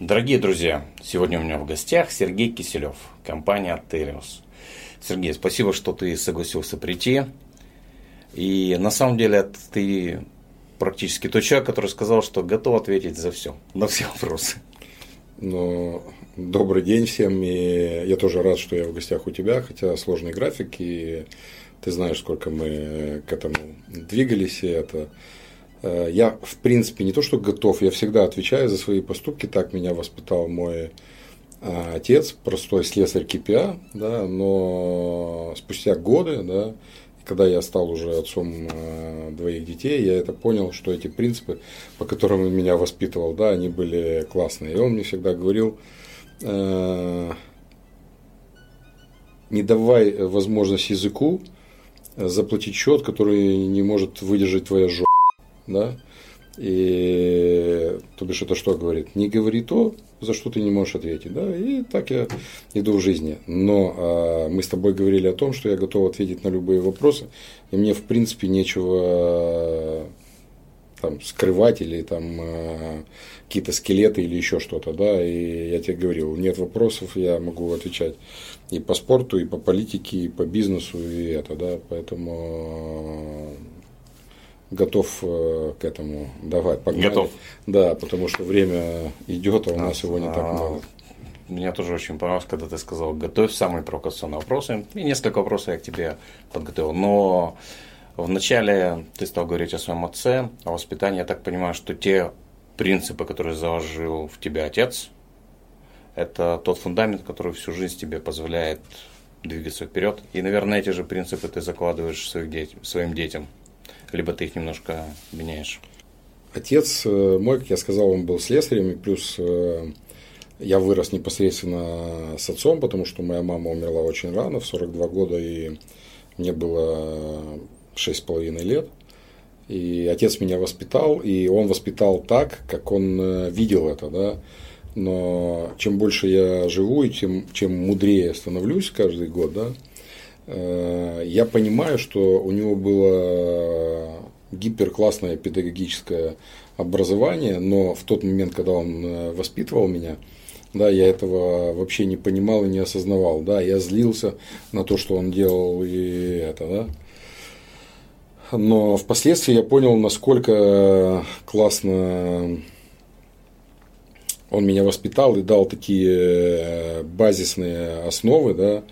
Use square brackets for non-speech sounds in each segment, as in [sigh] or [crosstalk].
Дорогие друзья, сегодня у меня в гостях Сергей Киселев, компания Terios. Сергей, спасибо, что ты согласился прийти. И на самом деле ты практически тот человек, который сказал, что готов ответить за все, на все вопросы. Ну, добрый день всем. И я тоже рад, что я в гостях у тебя, хотя сложный график, и ты знаешь, сколько мы к этому двигались, и это я, в принципе, не то, что готов, я всегда отвечаю за свои поступки, так меня воспитал мой э, отец, простой слесарь КПА, да, но спустя годы, да, когда я стал уже отцом э, двоих детей, я это понял, что эти принципы, по которым он меня воспитывал, да, они были классные. И он мне всегда говорил, э, не давай возможность языку заплатить счет, который не может выдержать твоя жопа, да, и то бишь это что говорит? Не говори то, за что ты не можешь ответить. Да? И так я иду в жизни. Но а, мы с тобой говорили о том, что я готов ответить на любые вопросы. И мне в принципе нечего там, скрывать или там а, какие-то скелеты или еще что-то, да, и я тебе говорил, нет вопросов, я могу отвечать и по спорту, и по политике, и по бизнесу, и это, да, поэтому готов э, к этому давать. Погнали. Готов. Да, потому что время идет, а у нас его не так а, много. Меня тоже очень понравилось, когда ты сказал, готовь самые провокационные вопросы. И несколько вопросов я к тебе подготовил. Но вначале ты стал говорить о своем отце, о воспитании. Я так понимаю, что те принципы, которые заложил в тебя отец, это тот фундамент, который всю жизнь тебе позволяет двигаться вперед. И, наверное, эти же принципы ты закладываешь своих деть, своим детям либо ты их немножко меняешь? Отец э, мой, как я сказал, он был слесарем, и плюс э, я вырос непосредственно с отцом, потому что моя мама умерла очень рано, в 42 года, и мне было 6,5 лет. И отец меня воспитал, и он воспитал так, как он э, видел это, да. Но чем больше я живу, и тем, чем мудрее становлюсь каждый год, да, я понимаю, что у него было гиперклассное педагогическое образование, но в тот момент, когда он э, воспитывал меня, да, я этого вообще не понимал и не осознавал, да, я злился на то, что он делал и это, да. Но впоследствии я понял, насколько классно он меня воспитал и дал такие э, базисные основы, да,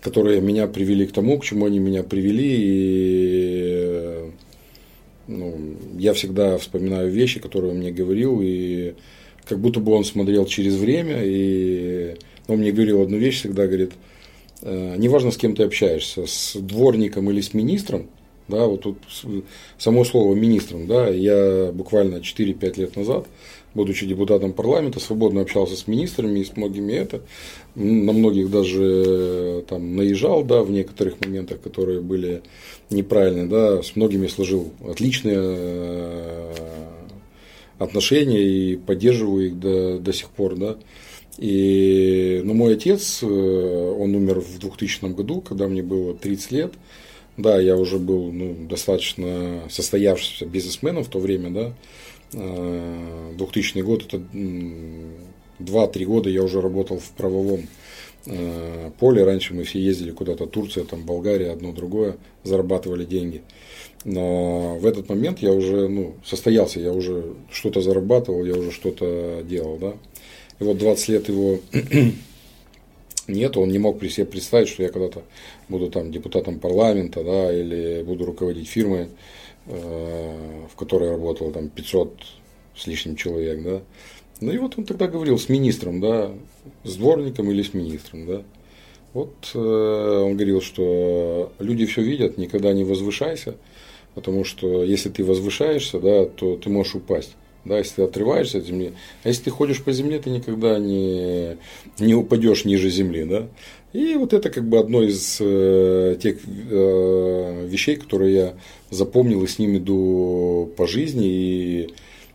которые меня привели к тому, к чему они меня привели. И ну, я всегда вспоминаю вещи, которые он мне говорил, и как будто бы он смотрел через время, и он мне говорил одну вещь, всегда говорит, «Э, неважно, с кем ты общаешься, с дворником или с министром, да, вот тут само слово министром, да, я буквально 4-5 лет назад будучи депутатом парламента, свободно общался с министрами и с многими это. На многих даже э, там наезжал, да, в некоторых моментах, которые были неправильные, да, с многими сложил отличные э, отношения и поддерживаю их до, до сих пор, да. И, но мой отец, э, он умер в 2000 году, когда мне было 30 лет. Да, я уже был ну, достаточно состоявшимся бизнесменом в то время, да. 2000 год, это 2-3 года я уже работал в правовом э, поле. Раньше мы все ездили куда-то, Турция, там, Болгария, одно другое, зарабатывали деньги. Но в этот момент я уже ну, состоялся, я уже что-то зарабатывал, я уже что-то делал. Да? И вот 20 лет его нет, он не мог при себе представить, что я когда-то буду там депутатом парламента, да, или буду руководить фирмой. Э, в которой работало там 500 с лишним человек, да. Ну и вот он тогда говорил с министром, да, с дворником или с министром, да. Вот э, он говорил, что люди все видят, никогда не возвышайся, потому что если ты возвышаешься, да, то ты можешь упасть. Да, если ты отрываешься от земли, а если ты ходишь по земле, ты никогда не, не упадешь ниже земли. Да? И вот это как бы одно из э, тех э, вещей, которые я запомнил и с ним иду по жизни. И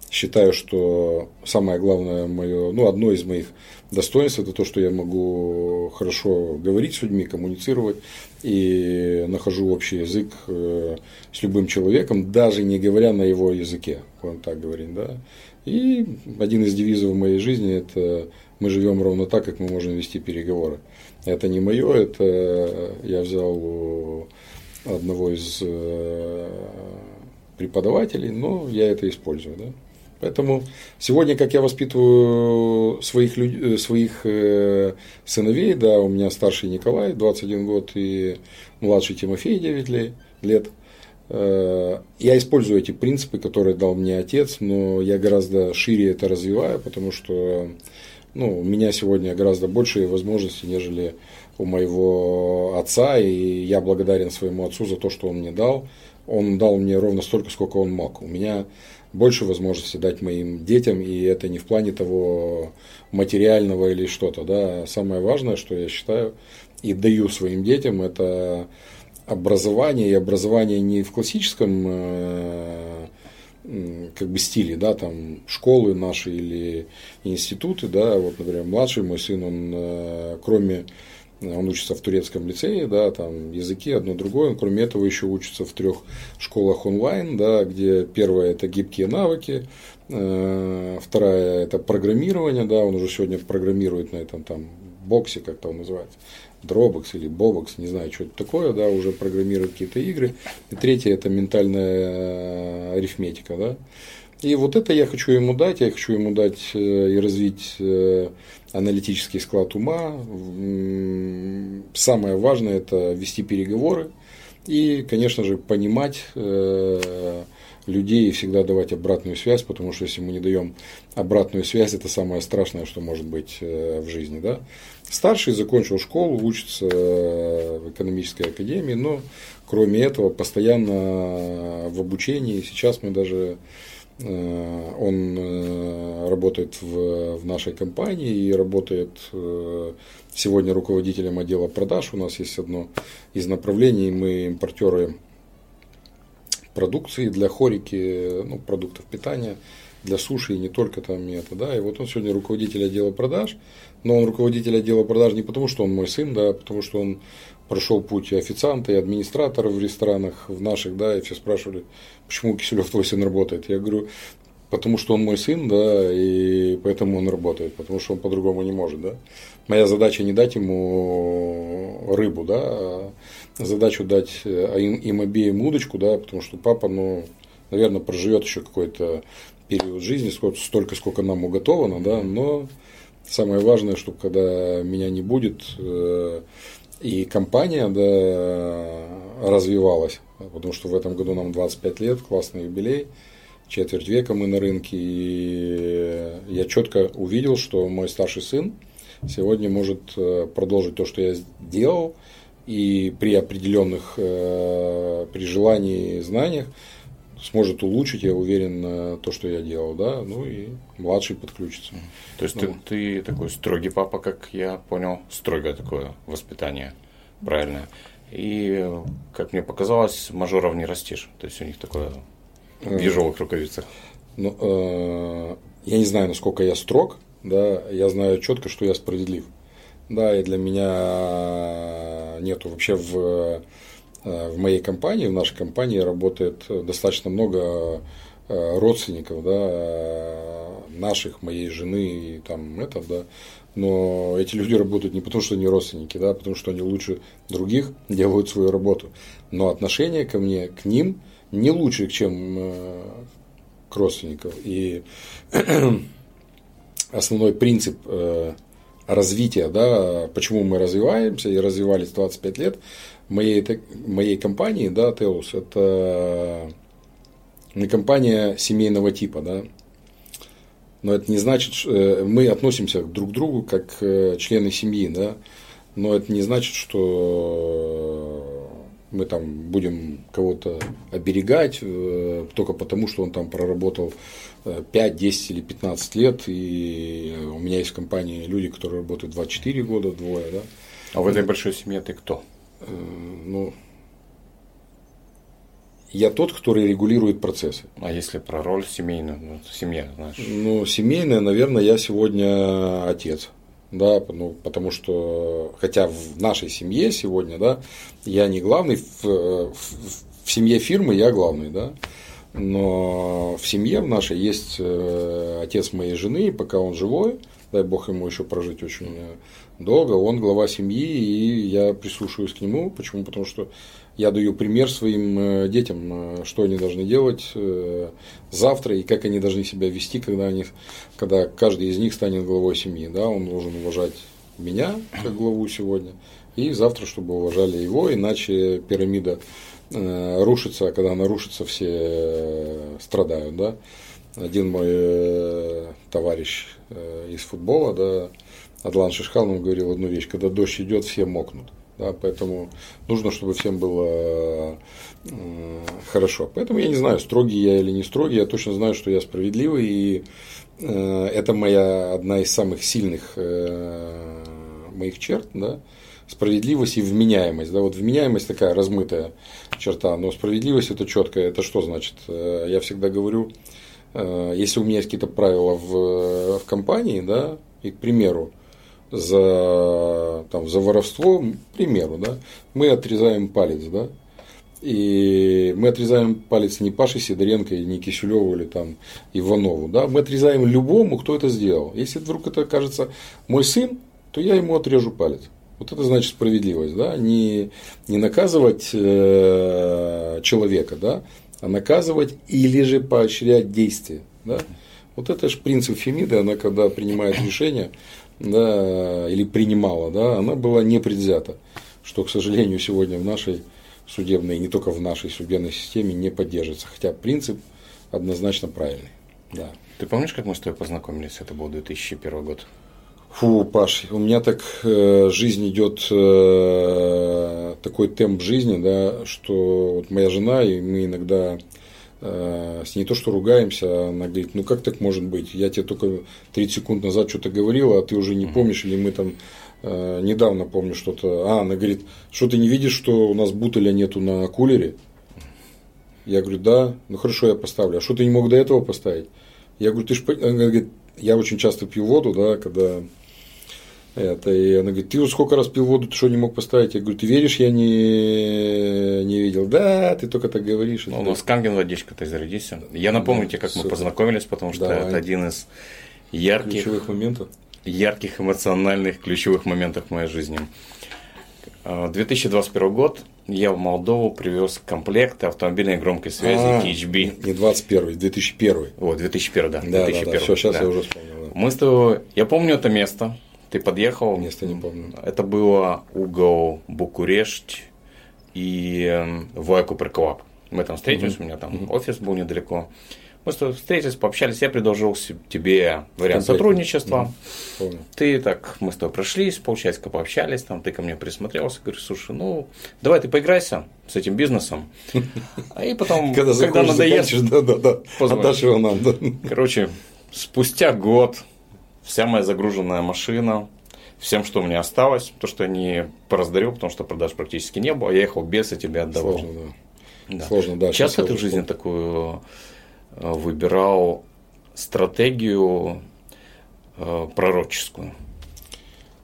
считаю, что самое главное мое, ну, одно из моих достоинств это то, что я могу хорошо говорить с людьми, коммуницировать и нахожу общий язык э, с любым человеком, даже не говоря на его языке, он так говорит, да. И один из девизов моей жизни – это мы живем ровно так, как мы можем вести переговоры. Это не мое, это я взял у одного из э, преподавателей, но я это использую. Да? Поэтому сегодня, как я воспитываю своих, люд... своих э, сыновей, да, у меня старший Николай, 21 год, и младший Тимофей, 9 лет, э, я использую эти принципы, которые дал мне отец, но я гораздо шире это развиваю, потому что ну, у меня сегодня гораздо больше возможностей, нежели у моего отца, и я благодарен своему отцу за то, что он мне дал. Он дал мне ровно столько, сколько он мог. У меня больше возможностей дать моим детям, и это не в плане того материального или что-то. Да. Самое важное, что я считаю и даю своим детям, это образование, и образование не в классическом э, как бы стиле, да, там школы наши или институты, да, вот, например, младший мой сын, он э, кроме он учится в турецком лицее, да, там языки одно другое. Кроме этого, еще учится в трех школах онлайн, да, где первая это гибкие навыки, э, вторая это программирование, да, он уже сегодня программирует на этом там боксе, как там называется, Dropbox или Bobox, не знаю, что это такое, да, уже программирует какие-то игры. И третье это ментальная арифметика, да. И вот это я хочу ему дать, я хочу ему дать э, и развить э, аналитический склад ума. Самое важное это вести переговоры и, конечно же, понимать э, людей и всегда давать обратную связь, потому что если мы не даем обратную связь, это самое страшное, что может быть в жизни. Да? Старший закончил школу, учится в экономической академии, но кроме этого постоянно в обучении. Сейчас мы даже Э, он э, работает в, в нашей компании и работает э, сегодня руководителем отдела продаж. У нас есть одно из направлений. Мы импортеры продукции для хорики, ну, продуктов питания, для суши и не только там это, да. И вот он сегодня руководитель отдела продаж, но он руководитель отдела продаж не потому, что он мой сын, да, а потому что он прошел путь и официанта, и администратора в ресторанах, в наших, да, и все спрашивали, почему Киселев твой сын работает. Я говорю, потому что он мой сын, да, и поэтому он работает, потому что он по-другому не может, да. Моя задача не дать ему рыбу, да, а задачу дать а им, им обеим удочку, да, потому что папа, ну, наверное, проживет еще какой-то период жизни, столько, сколько нам уготовано, да, но самое важное, чтобы когда меня не будет, э, и компания да, развивалась, потому что в этом году нам 25 лет, классный юбилей, четверть века мы на рынке, и я четко увидел, что мой старший сын сегодня может э, продолжить то, что я делал, и при определенных, э, при желании и знаниях сможет улучшить, я уверен, то, что я делал, да, ну и младший подключится. То есть ну. ты, ты такой строгий папа, как я понял, строгое такое воспитание, правильное. И, как мне показалось, мажоров не растишь. То есть у них такое в э. ежовых рукавицах. Ну, э, я не знаю, насколько я строг, да, я знаю четко, что я справедлив. Да, и для меня нету вообще в Э, в моей компании, в нашей компании работает достаточно много э, родственников, да, наших, моей жены и там это, да. Но эти люди работают не потому, что они родственники, да, а потому что они лучше других [laughs] делают свою работу. Но отношение ко мне, к ним не лучше, чем э, к родственникам. И [clears throat] основной принцип развития, да, почему мы развиваемся и развивались 25 лет, моей, моей компании, да, Телус, это не компания семейного типа, да, но это не значит, что э, мы относимся друг к другу как э, члены семьи, да, но это не значит, что мы там будем кого-то оберегать э, только потому, что он там проработал 5, 10 или 15 лет, и у меня есть в компании люди, которые работают 24 года, двое, да. А в этой большой семье ты кто? Э, ну, я тот, который регулирует процессы. А если про роль семейную, ну, семья, знаешь? Ну, семейная, наверное, я сегодня отец. Да, ну, потому что, хотя в нашей семье сегодня, да, я не главный, в, в, в семье фирмы я главный, да, Но в семье в нашей есть э, отец моей жены, пока он живой, дай бог ему еще прожить очень долго, он глава семьи, и я прислушиваюсь к нему. Почему? Потому что я даю пример своим э, детям, э, что они должны делать э, завтра и как они должны себя вести, когда, они, когда каждый из них станет главой семьи. Да? Он должен уважать меня как главу сегодня, и завтра, чтобы уважали его, иначе пирамида рушится, а когда она рушится, все страдают. Да? Один мой товарищ из футбола, да, Адлан Шишхан, он говорил одну вещь, когда дождь идет, все мокнут. Да, поэтому нужно, чтобы всем было э, хорошо. Поэтому я не знаю, строгий я или не строгий, я точно знаю, что я справедливый, и э, это моя одна из самых сильных э, моих черт, да, справедливость и вменяемость. Да, вот вменяемость такая размытая черта, но справедливость это четкая. Это что значит? Э, я всегда говорю, э, если у меня есть какие-то правила в, в компании, да, и, к примеру, за, там, за воровство, к примеру, да, мы отрезаем палец, да, и мы отрезаем палец не Паше Сидоренко, не Киселеву или там Иванову, да, мы отрезаем любому, кто это сделал. Если вдруг это окажется мой сын, то я ему отрежу палец. Вот это значит справедливость, да, не, не наказывать э, человека, да, а наказывать или же поощрять действие, да. Вот это же принцип Фемиды, она когда принимает решение, да, или принимала, да, она была не предвзята, что, к сожалению, сегодня в нашей судебной, не только в нашей судебной системе не поддерживается, хотя принцип однозначно правильный. Да. Ты помнишь, как мы с тобой познакомились? Это был 2001 год. Фу, Паш, у меня так э, жизнь идет, э, такой темп жизни, да, что вот моя жена и мы иногда Э, с ней то, что ругаемся, а она говорит, ну как так может быть? Я тебе только 30 секунд назад что-то говорила, а ты уже не помнишь, или мы там э, недавно помню что-то. А, она говорит, что ты не видишь, что у нас бутыля нету на кулере? Я говорю, да, ну хорошо, я поставлю. А что ты не мог до этого поставить? Я говорю, ты ж... Она говорит, я очень часто пью воду, да, когда это, и она говорит, ты вот сколько раз пил воду, ты что не мог поставить? Я говорю, ты веришь, я не, не видел. Да, ты только так говоришь. Ну, у нас Канген водичка, ты зарядись. Я напомню да, тебе, как супер. мы познакомились, потому что Давай. это один из ярких, ключевых моментов. ярких эмоциональных ключевых моментов в моей жизни. 2021 а, год я в Молдову привез комплект автомобильной громкой связи а, THB. Не 21, 2001. О, 2001, да. Да, 2001, да, да. Все, сейчас да. я уже вспомнил. Да. Мы с тобой, я помню это место, ты подъехал. Место не помню. Это было угол Букурешт и эм, Войку Приколап. Мы там встретились, угу. у меня там угу. офис был недалеко. Мы встретились, пообщались, я предложил тебе вариант сотрудничества. Угу. Ты так, мы с тобой прошлись, полчасика пообщались, там ты ко мне присмотрелся, говоришь, слушай, ну, давай ты поиграйся с этим бизнесом. А и потом, [laughs] когда, когда надоест, да, да, да, отдашь его нам. Да. Короче, спустя год вся моя загруженная машина, всем, что у меня осталось, то, что я не пораздарил, потому что продаж практически не было, я ехал без и тебе отдавал. Сложно, да. да. Сложно, да. Часто ты в жизни такую э, выбирал стратегию э, пророческую?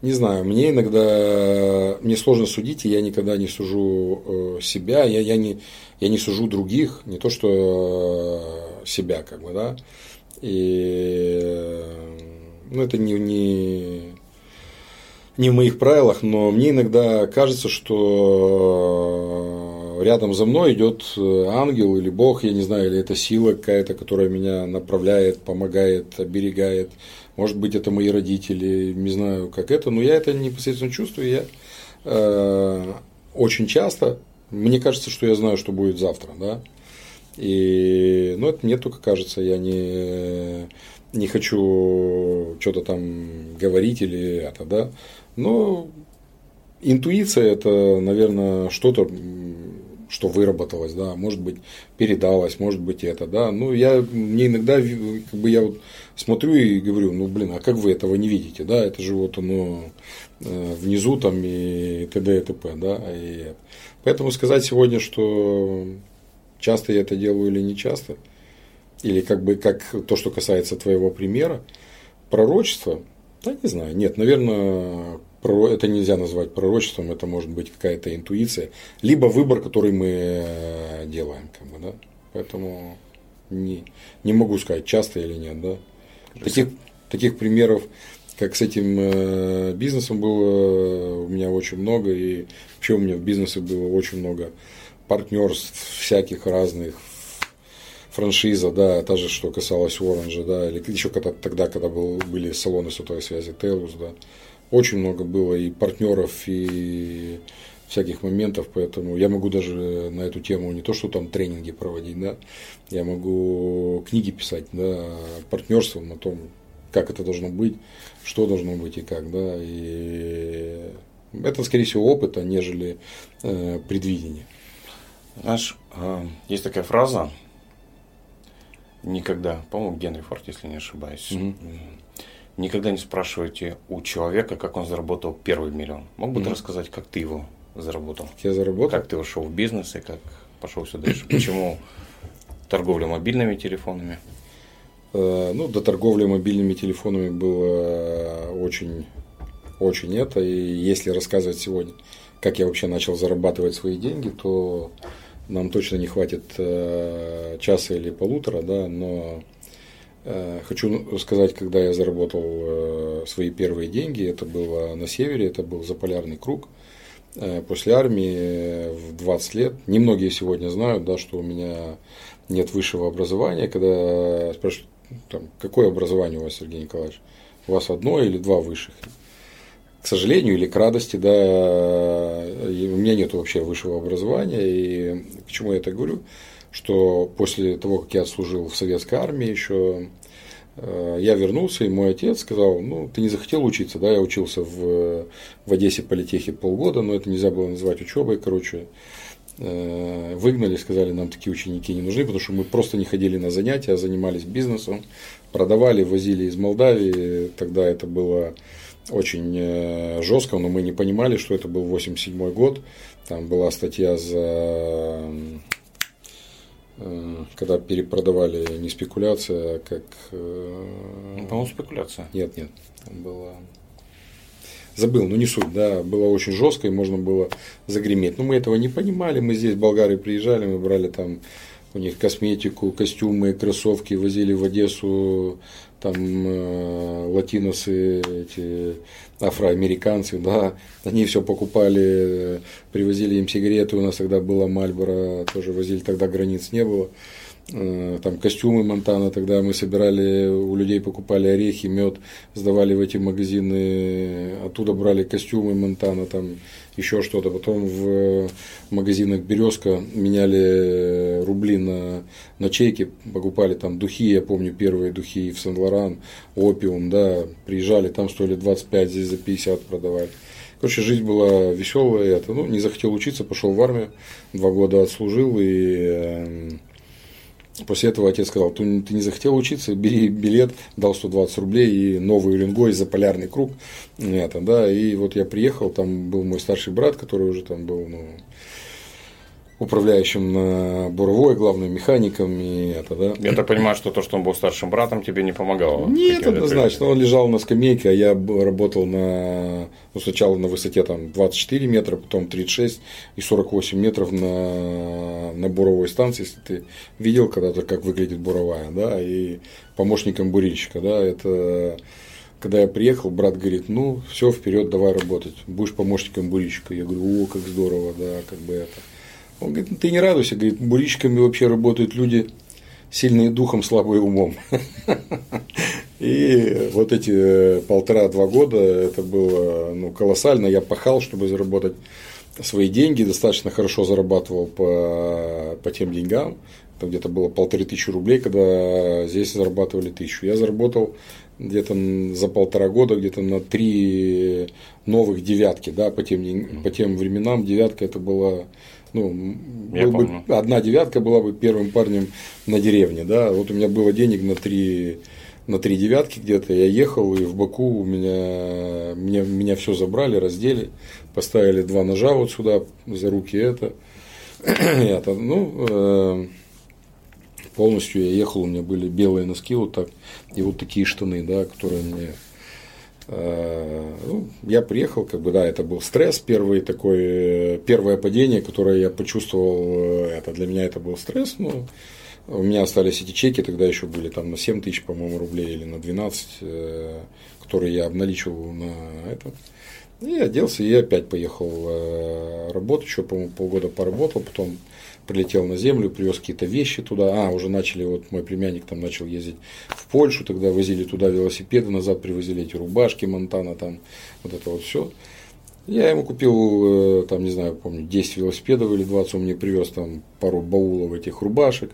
Не знаю, мне иногда мне сложно судить, и я никогда не сужу э, себя, я, я, не, я не сужу других, не то что себя, как бы, да. И ну, это не, не, не в моих правилах, но мне иногда кажется, что рядом за мной идет ангел или Бог, я не знаю, или это сила какая-то, которая меня направляет, помогает, оберегает. Может быть, это мои родители, не знаю, как это, но я это непосредственно чувствую. Я э, очень часто, мне кажется, что я знаю, что будет завтра, да. И, ну, это мне только кажется, я не не хочу что-то там говорить или это, да. Но интуиция это, наверное, что-то, что выработалось, да, может быть, передалось, может быть, это, да. Ну, я, мне иногда, как бы я вот смотрю и говорю, ну, блин, а как вы этого не видите, да, это же вот оно э, внизу там и т.д. и т.п., да. И поэтому сказать сегодня, что часто я это делаю или не часто – или как бы как то, что касается твоего примера, пророчество, да не знаю, нет, наверное, это нельзя назвать пророчеством, это может быть какая-то интуиция, либо выбор, который мы э, делаем, как бы, да, поэтому. Не, не могу сказать, часто или нет, да. Таких, таких примеров, как с этим э, бизнесом было у меня очень много, и вообще у меня в бизнесе было очень много партнерств всяких разных, франшиза, да, та же, что касалось Оранжа, да, или еще когда, тогда, когда был, были салоны сотовой связи Телус, да, очень много было и партнеров, и всяких моментов, поэтому я могу даже на эту тему не то, что там тренинги проводить, да, я могу книги писать, да, партнерством на том, как это должно быть, что должно быть и как, да, и это, скорее всего, опыт, а нежели э, предвидение. Знаешь, э, есть такая фраза, никогда, по-моему, Генри Форд, если не ошибаюсь, угу. никогда не спрашивайте у человека, как он заработал первый миллион. Мог бы угу. ты рассказать, как ты его заработал? Я заработал? Как ты вошел в бизнес и как пошел все дальше? Почему торговля мобильными телефонами? Э, ну, до торговли мобильными телефонами было очень, очень это. И если рассказывать сегодня, как я вообще начал зарабатывать свои деньги, то нам точно не хватит э, часа или полутора, да, но э, хочу сказать, когда я заработал э, свои первые деньги, это было на севере, это был заполярный круг. После армии в 20 лет, немногие сегодня знают, да, что у меня нет высшего образования, когда спрашивают, там, какое образование у вас, Сергей Николаевич? У вас одно или два высших? К сожалению или к радости, да, у меня нет вообще высшего образования. И почему я это говорю? Что после того, как я отслужил в советской армии еще, э, я вернулся, и мой отец сказал, ну, ты не захотел учиться, да, я учился в, в Одессе политехе полгода, но это нельзя было назвать учебой, короче, э, выгнали, сказали, нам такие ученики не нужны, потому что мы просто не ходили на занятия, а занимались бизнесом, продавали, возили из Молдавии, тогда это было очень э, жестко, но мы не понимали, что это был 87 год. Там была статья за э, когда перепродавали не спекуляция, а как... Э, ну, по-моему, спекуляция. Нет, нет. Там было... Забыл, ну не суть, да, было очень жестко, и можно было загреметь. Но мы этого не понимали, мы здесь, болгары, приезжали, мы брали там у них косметику, костюмы, кроссовки, возили в Одессу там э, латиносы, эти афроамериканцы, да, они все покупали, привозили им сигареты, у нас тогда была Мальборо, тоже возили, тогда границ не было. Э, там костюмы Монтана, тогда мы собирали, у людей покупали орехи, мед, сдавали в эти магазины, оттуда брали костюмы Монтана, там еще что-то. Потом в магазинах Березка меняли рубли на, на чеки, покупали там духи, я помню первые духи в Сен-Лоран, опиум, да, приезжали, там стоили 25, здесь за 50 продавали. Короче, жизнь была веселая, это, ну, не захотел учиться, пошел в армию, два года отслужил и эм, После этого отец сказал, ты, ты не захотел учиться, бери билет, дал 120 рублей и новый Уренгой за полярный круг. Это, да, и вот я приехал, там был мой старший брат, который уже там был, ну, управляющим на буровой, главным механиком и это, да. Я так понимаю, что то, что он был старшим братом, тебе не помогало? Нет, однозначно. Он лежал на скамейке, а я работал на, ну, сначала на высоте там 24 метра, потом 36 и 48 метров на, на буровой станции, если ты видел когда-то, как выглядит буровая, да, и помощником бурильщика, да, это когда я приехал, брат говорит, ну, все, вперед, давай работать, будешь помощником бурильщика. Я говорю, о, как здорово, да, как бы это. Он говорит, ну, ты не радуйся, говорит, бурильщиками вообще работают люди сильные духом, слабые умом. [laughs] И вот эти э, полтора-два года это было ну, колоссально. Я пахал, чтобы заработать свои деньги, достаточно хорошо зарабатывал по, по тем деньгам. Там где-то было полторы тысячи рублей, когда здесь зарабатывали тысячу. Я заработал где-то за полтора года где-то на три новых девятки, да, по тем, по тем временам девятка это была ну, Я был бы, одна девятка была бы первым парнем на деревне, да, вот у меня было денег на три, на три девятки где-то, я ехал, и в Баку у меня, меня, меня все забрали, раздели, поставили два ножа вот сюда за руки это, [clears throat] это ну, э, полностью я ехал, у меня были белые носки вот так, и вот такие штаны, да, которые мне ну, я приехал, как бы, да, это был стресс, первый такой, первое падение, которое я почувствовал, э, это для меня это был стресс, ну, У меня остались эти чеки, тогда еще были там на 7 тысяч, по-моему, рублей или на 12, которые я обналичивал на это. И оделся, и опять поехал работать, еще, по-моему, полгода поработал, потом прилетел на землю, привез какие-то вещи туда. А, уже начали, вот мой племянник там начал ездить в Польшу, тогда возили туда велосипеды, назад привозили эти рубашки, Монтана, там, вот это вот все. Я ему купил, э, там, не знаю, помню, 10 велосипедов или 20, он мне привез там пару баулов этих рубашек.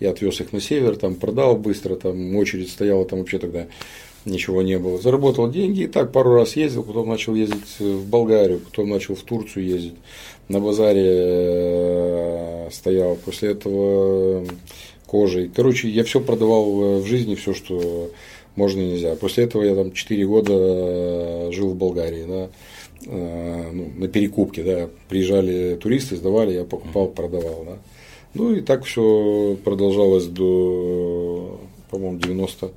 Я отвез их на север, там продал быстро, там очередь стояла, там вообще тогда ничего не было. Заработал деньги и так пару раз ездил, потом начал ездить в Болгарию, потом начал в Турцию ездить. На базаре э, стоял. После этого кожей. Короче, я все продавал в жизни, все, что можно и нельзя. После этого я там 4 года жил в Болгарии, да, э, ну, на перекупке, да, приезжали туристы, сдавали, я покупал, продавал, да. Ну и так все продолжалось до, по-моему, 90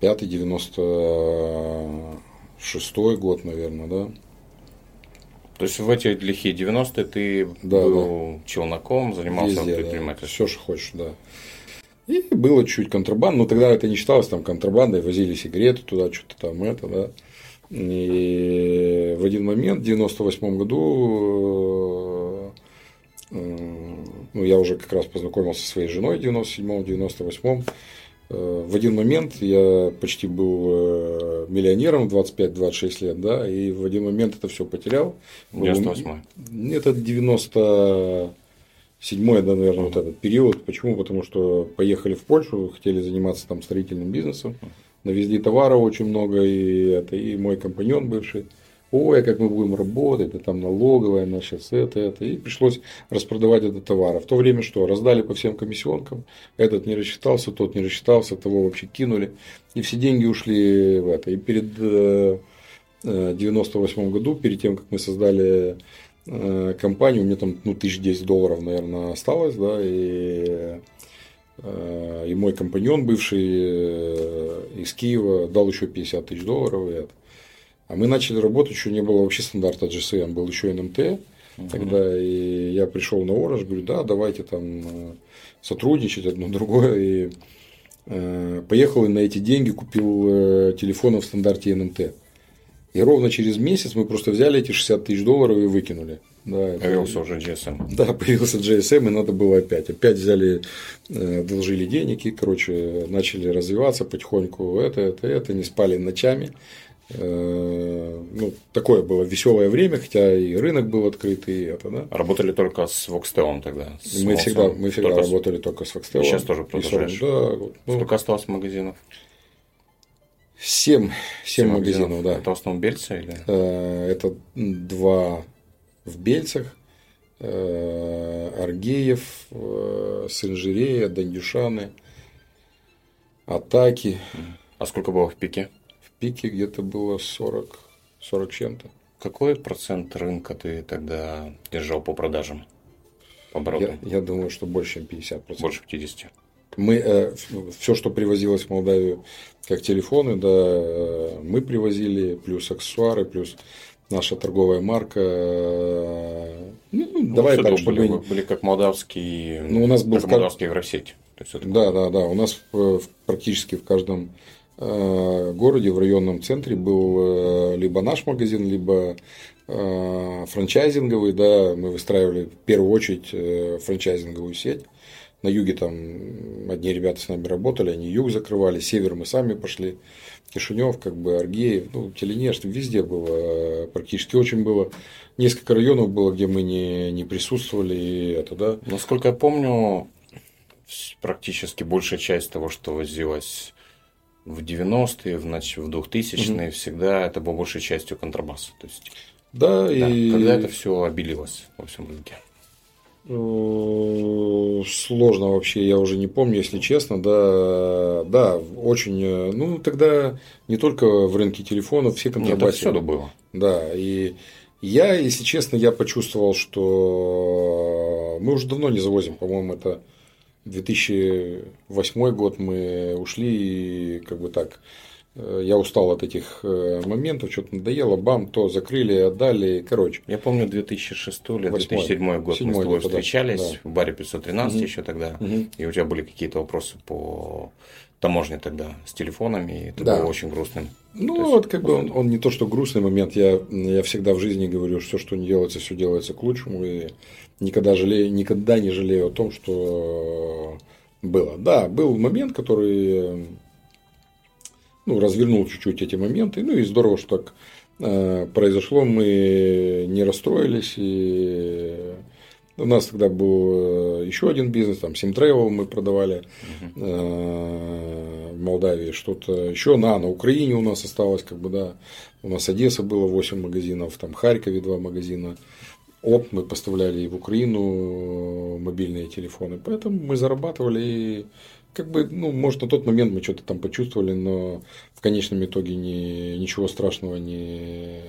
95-96 год, наверное, да. То есть в эти лихие 90-е ты да, был да. челноком, занимался Везде, предпринимательством? Да. Все, что хочешь, да. И было чуть контрабанда, но тогда это не считалось там контрабандой, возили сигареты туда, что-то там это, да. И в один момент, в 98 году, э, ну, я уже как раз познакомился со своей женой в 97-м, 98-м, Э, в один момент я почти был э, миллионером 25-26 лет, да, и в один момент это все потерял. 98 Это 97 седьмой, да, наверное, вот этот период. Почему? Потому что поехали в Польшу, хотели заниматься там строительным бизнесом, навезли товара очень много, и это и мой компаньон бывший ой, а как мы будем работать, да там налоговая, на сейчас это, это. И пришлось распродавать этот товар. А в то время что? Раздали по всем комиссионкам, этот не рассчитался, тот не рассчитался, того вообще кинули. И все деньги ушли в это. И перед 98 э, э, году, перед тем, как мы создали э, компанию, у меня там ну, тысяч десять долларов, наверное, осталось, да, и и мой компаньон бывший из Киева дал еще 50 тысяч долларов. И это. А мы начали работать, еще не было вообще стандарта GSM, был еще НМТ. Угу. Тогда и я пришел на Орож, говорю, да, давайте там э, сотрудничать одно [laughs] другое. И э, поехал и на эти деньги купил э, телефоны в стандарте НМТ. И ровно через месяц мы просто взяли эти 60 тысяч долларов и выкинули. Да, появился это... уже GSM. Да, появился GSM, и надо было опять. Опять взяли, э, должили денег, и, короче, начали развиваться потихоньку. Это, это, это, не спали ночами. Э, ну, такое было веселое время, хотя и рынок был открыт, и это, да. Работали только с Voxtel тогда? С мы всегда, мы всегда только работали только с Voxtel. Сейчас тоже продолжаешь? Да. Ну, Сколько осталось магазинов? Семь, семь магазинов, магазинов, да. Это в основном Бельцы? Или? Э, это два в Бельцах, э, Аргеев, Сенжирея, Дандюшаны, Атаки. А сколько было в пике? Пике где-то было 40, 40 чем-то. Какой процент рынка ты тогда держал по продажам? По я, я думаю, что больше, чем 50%. Больше 50%. Мы, э, все, что привозилось в Молдавию, как телефоны, да, э, мы привозили, плюс аксессуары, плюс наша торговая марка. Э, ну, ну, давай так, чтобы... Были, были как молдавские, ну, у нас был как молдавские. То есть, да, да, да. У нас практически в каждом Э, городе, в районном центре был э, либо наш магазин, либо э, франчайзинговый, да, мы выстраивали в первую очередь франчайзинговую сеть. На юге там одни ребята с нами работали, они юг закрывали, север мы сами пошли, Кишинев, как бы Аргеев, ну, Теленеж, везде было, практически очень было. Несколько районов было, где мы не, не присутствовали, и это, да. Насколько я помню, практически большая часть того, что возилось в 90-е, в, в 2000-е mm-hmm. всегда это было большей частью контрабаса. То есть, да, да, и... когда это все обилилось во всем рынке. Э, сложно вообще, я уже не помню, если честно, да, да, очень, э, ну тогда не только в рынке телефонов, все контрабасили. Это было. Да, и я, если честно, я почувствовал, что мы уже давно не завозим, по-моему, это 2008 год мы ушли и как бы так Э, я устал от этих э, моментов, что-то надоело, бам, то закрыли, отдали, короче. Я помню 2006 или 2007 год 7 мы с тобой встречались да. в баре 513 угу. еще тогда, угу. и у тебя были какие-то вопросы по таможне тогда с телефонами, и это да. было очень грустным. Ну, есть, вот как бы он, он не то, что грустный момент, я, я всегда в жизни говорю, что все, что не делается, все делается к лучшему, и никогда, жалею, никогда не жалею о том, что было. Да, был момент, который ну, развернул чуть-чуть эти моменты. Ну и здорово, что так э, произошло. Мы не расстроились. И у нас тогда был э, еще один бизнес, там Simtravel мы продавали э, в Молдавии, что-то еще на, на Украине у нас осталось, как бы, да, у нас Одесса было 8 магазинов, там Харькове 2 магазина, ОП мы поставляли и в Украину мобильные телефоны, поэтому мы зарабатывали и как бы, ну, может, на тот момент мы что-то там почувствовали, но в конечном итоге не, ничего страшного не,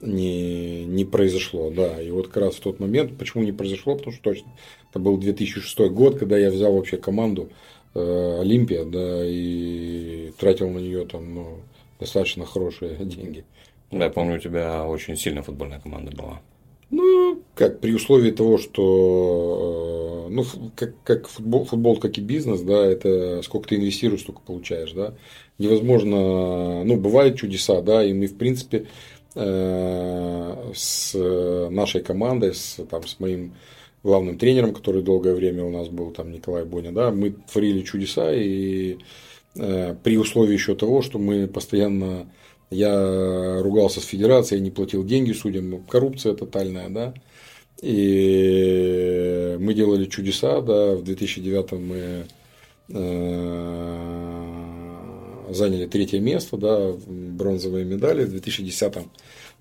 не, не произошло, да. И вот как раз в тот момент, почему не произошло, потому что точно, это был 2006 год, когда я взял вообще команду э, Олимпия, да, и тратил на нее там, ну, достаточно хорошие [laughs] деньги. Да, я помню, у тебя очень сильная футбольная команда была. Ну, как при условии того, что э, ну, как, как футбол, футбол, как и бизнес, да, это сколько ты инвестируешь, столько получаешь, да. Невозможно, ну, бывают чудеса, да, и мы, в принципе, с нашей командой, с, там, с моим главным тренером, который долгое время у нас был, там, Николай Боня, да, мы творили чудеса, и э, при условии еще того, что мы постоянно я ругался с федерацией, не платил деньги судьям, коррупция тотальная, да. И мы делали чудеса, да, в 2009 мы э, заняли третье место, да, бронзовые медали. В 2010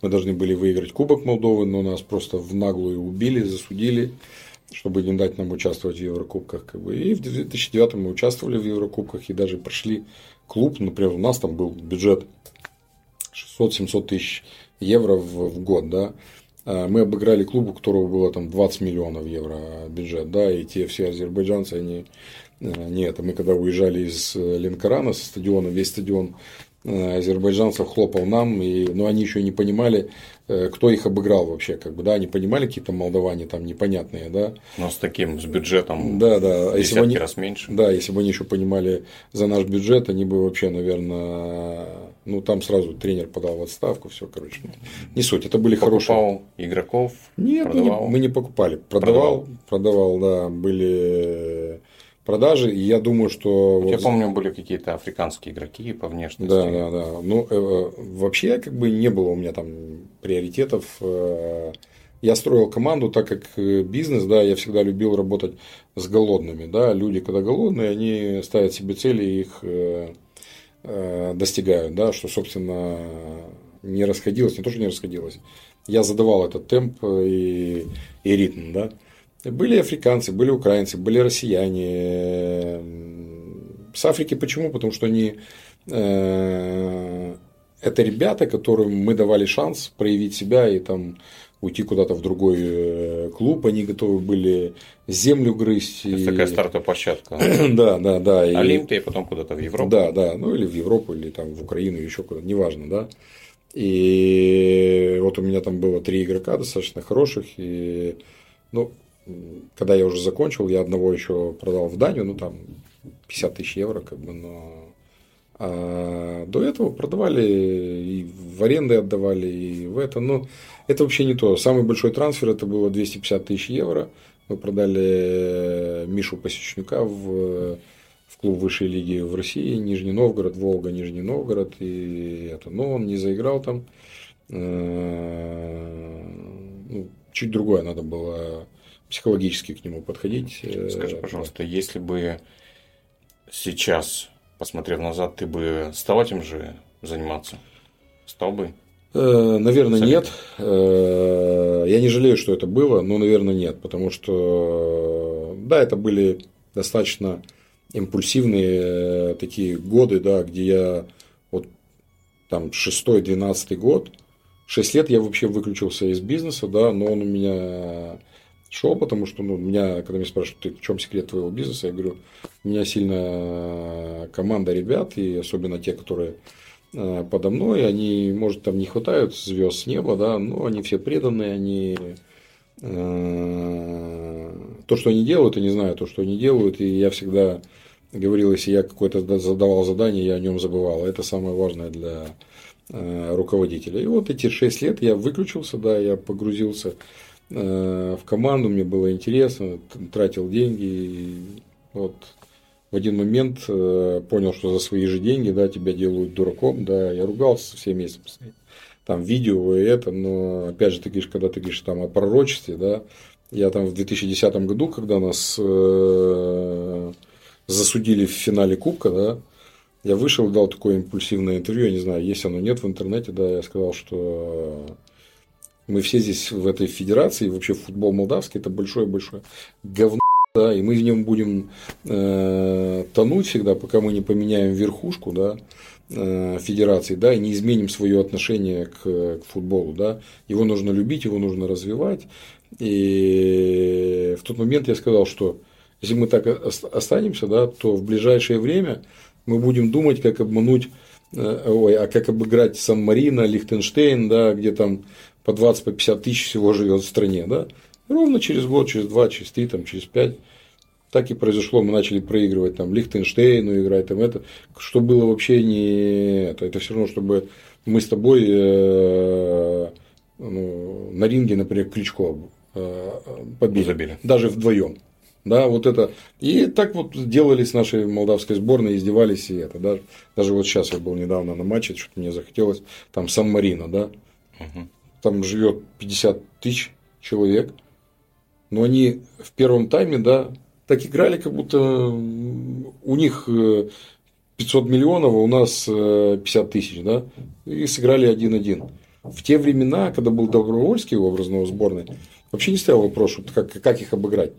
мы должны были выиграть Кубок Молдовы, но нас просто в наглую убили, засудили, чтобы не дать нам участвовать в Еврокубках. Как бы. И в 2009 мы участвовали в Еврокубках и даже прошли клуб. Например, у нас там был бюджет 600-700 тысяч евро в, в год, да. А мы обыграли клуб, у которого было там 20 миллионов евро бюджет, да, и те все азербайджанцы, они э, не это. Мы когда уезжали из э, Ленкорана со стадиона, весь стадион э, азербайджанцев хлопал нам, и, но они еще не понимали, Э, кто их обыграл вообще, как бы, да, они понимали какие-то молдаване там непонятные, да. Но с таким, с бюджетом да, да. А если бы они, раз меньше. Да, если бы они еще понимали за наш бюджет, они бы вообще, наверное, ну, там сразу тренер подал в отставку, все, короче, ну, не суть, это были Покупал хорошие. игроков? Нет, мы не, мы не покупали, продавал, продавал, продавал, да, были продажи. И я думаю, что... Вот... Я помню, были какие-то африканские игроки по внешности. Да, да, да. Ну, э, вообще, как бы не было у меня там приоритетов. Э, я строил команду, так как э, бизнес, да, я всегда любил работать с голодными, да. Люди, когда голодные, они ставят себе цели и их э, э, достигают, да, что, собственно, не расходилось, не то, что не расходилось. Я задавал этот темп и, и ритм, да. Были африканцы, были украинцы, были россияне. С Африки почему? Потому что они э, это ребята, которым мы давали шанс проявить себя и там уйти куда-то в другой э, клуб, они готовы были землю грызть. Это и... такая стартовая площадка. [clears throat] да, да, да. Олимпия, и потом куда-то в Европу. Да, да, ну или в Европу, или там в Украину, еще куда-то, неважно, да. И вот у меня там было три игрока достаточно хороших, и ну, когда я уже закончил, я одного еще продал в Данию, ну там 50 тысяч евро, как бы, но а до этого продавали и в аренды отдавали, и в это. Но это вообще не то. Самый большой трансфер это было 250 тысяч евро. Мы продали Мишу Посечнюка в, в клуб высшей лиги в России, Нижний Новгород, Волга, Нижний Новгород. И это. Но он не заиграл там. Э, ну, чуть другое надо было психологически к нему подходить. Э, Скажи, пожалуйста, если бы сейчас, посмотрев назад, ты бы стал этим же заниматься? Стал бы? Э, наверное, Советую. нет. Э, я не жалею, что это было, но, наверное, нет. Потому что, да, это были достаточно импульсивные такие годы, да, где я вот там 6-12 год, 6 лет я вообще выключился из бизнеса, да, но он у меня шел, потому что ну, меня, когда меня спрашивают, в чем секрет твоего бизнеса, я говорю, у меня сильная команда ребят, и особенно те, которые э, подо мной, они, может, там не хватают звезд с неба, да, но они все преданные, они э, то, что они делают, я не знаю, то, что они делают, и я всегда говорил, если я какое-то задавал задание, я о нем забывал. Это самое важное для э, руководителя. И вот эти 6 лет я выключился, да, я погрузился в команду, мне было интересно, тратил деньги. И вот в один момент э, понял, что за свои же деньги, да, тебя делают дураком, да, я ругался со всеми там видео и это, но опять же, ты говоришь, когда ты говоришь там о пророчестве, да, я там в 2010 году, когда нас э, засудили в финале Кубка, да, я вышел, дал такое импульсивное интервью, я не знаю, есть оно, нет в интернете, да, я сказал, что мы все здесь в этой федерации, вообще футбол молдавский, это большое-большое говно да, и мы в нем будем э, тонуть всегда, пока мы не поменяем верхушку, да, э, федерации, да, и не изменим свое отношение к, к футболу, да. Его нужно любить, его нужно развивать. И в тот момент я сказал, что если мы так останемся, да, то в ближайшее время мы будем думать, как обмануть, э, ой, а как обыграть Сан-Марино, Лихтенштейн, да, где там по 20-50 по 50 тысяч всего живет в стране, да, Ровно через год, через два, через три, там, через пять. Так и произошло, мы начали проигрывать там Лихтенштейну играть, там это, что было вообще не это, это все равно, чтобы мы с тобой э, ну, на ринге, например, Кличко э, побили, Забили. даже вдвоем. Да, вот это. И так вот делали с нашей молдавской сборной, издевались и это. Даже, даже вот сейчас я был недавно на матче, что-то мне захотелось, там Сан-Марино, да. Угу. Там живет 50 тысяч человек но они в первом тайме, да, так играли, как будто у них 500 э, миллионов, а у нас 50 э, тысяч, да, и сыграли 1-1. В те времена, когда был Добровольский в образной сборной, вообще не стоял вопрос, как, как их обыграть.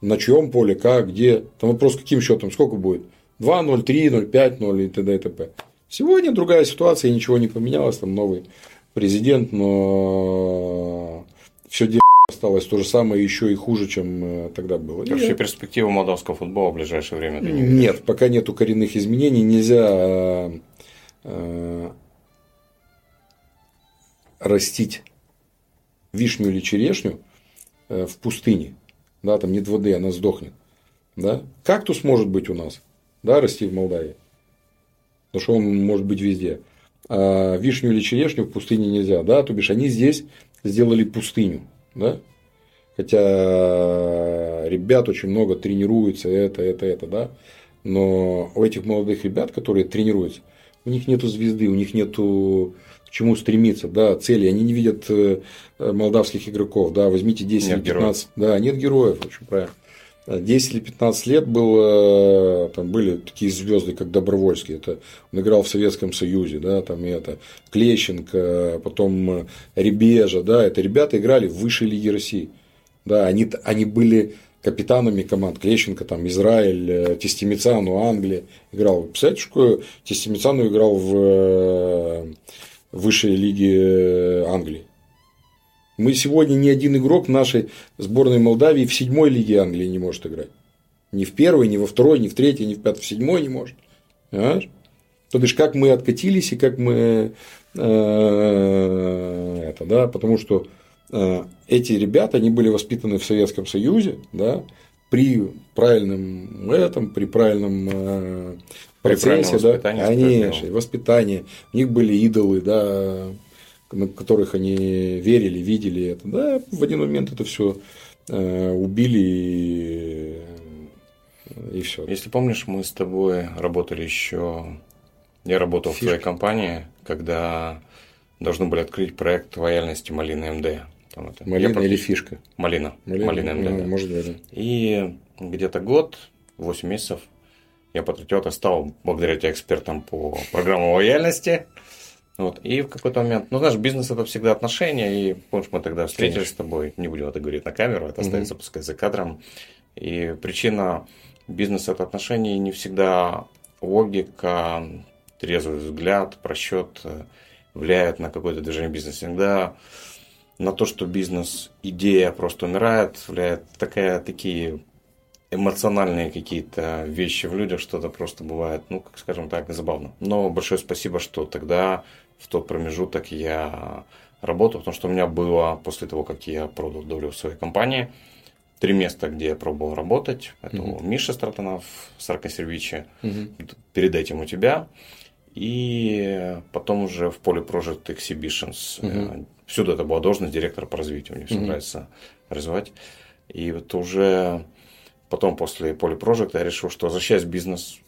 На чьем поле, как, где. Там вопрос, каким счетом, сколько будет. 2-0, 3-0, 5-0 и т.д. и т.п. Сегодня другая ситуация, ничего не поменялось, там новый президент, но все дело осталось то же самое, еще и хуже, чем э, тогда было. Вообще перспектива молдавского футбола в ближайшее время ты не Нет, пока нету коренных изменений, нельзя э, э, растить вишню или черешню э, в пустыне. Да, там нет воды, она сдохнет. Да? Кактус может быть у нас, да, расти в Молдавии. Потому что он может быть везде. А вишню или черешню в пустыне нельзя. Да? То бишь, они здесь сделали пустыню да? Хотя ребят очень много тренируются, это, это, это, да. Но у этих молодых ребят, которые тренируются, у них нету звезды, у них нету к чему стремиться, да, цели. Они не видят э, молдавских игроков, да, возьмите 10 нет или 15, героев. да, нет героев, очень правильно. 10 или 15 лет было, там были такие звезды, как Добровольский. Это он играл в Советском Союзе, да, там и это Клещенко, потом Ребежа, да, это ребята играли в высшей лиге России. Да, они, они были капитанами команд. Клещенко, там, Израиль, э, Тестимицану, Англия играл. Представляете, что Тестимицану играл в э, высшей лиге Англии. Мы сегодня ни один игрок нашей сборной Молдавии в седьмой лиге Англии не может играть. Ни в первой, ни во второй, ни в третьей, ни в пятой, в седьмой не может. Понимаешь? То бишь, как мы откатились и как мы э, это, да, потому что э, эти ребята, они были воспитаны в Советском Союзе, да, при правильном этом, при правильном э, процессе, да, конечно, воспитание, у них были идолы, да, на которых они верили, видели это, да, в один момент это все э, убили и, и все. Если помнишь, мы с тобой работали еще, я работал Фишки. в твоей компании, когда должны были открыть проект лояльности Малины МД. Там это. Малина я или фишка? Малина. Малина, Малина МД. Ну, да. Может быть, да. И где-то год, 8 месяцев я потратил, стал благодаря тебе экспертом по программам лояльности. Вот. И в какой-то момент, ну, знаешь, бизнес это всегда отношения, и помнишь, мы тогда встретились Конечно. с тобой, не будем это говорить на камеру, это остается, угу. пускай за кадром. И причина бизнеса это отношения, не всегда логика, трезвый взгляд, просчет э, влияют на какое-то движение бизнеса. Иногда на то, что бизнес, идея просто умирает, влияет такая, такие эмоциональные какие-то вещи в людях, что-то просто бывает, ну, как скажем так, забавно. Но большое спасибо, что тогда в тот промежуток я работал, потому что у меня было после того, как я продал долю в своей компании, три места, где я пробовал работать. Это mm-hmm. Миша Стратонов, Саркосервичи, mm-hmm. перед этим у тебя. И потом уже в поле Project Exhibitions. Mm-hmm. Всюду это была должность директора по развитию. Мне все нравится развивать. И вот уже потом после поле Project я решил, что в бизнес,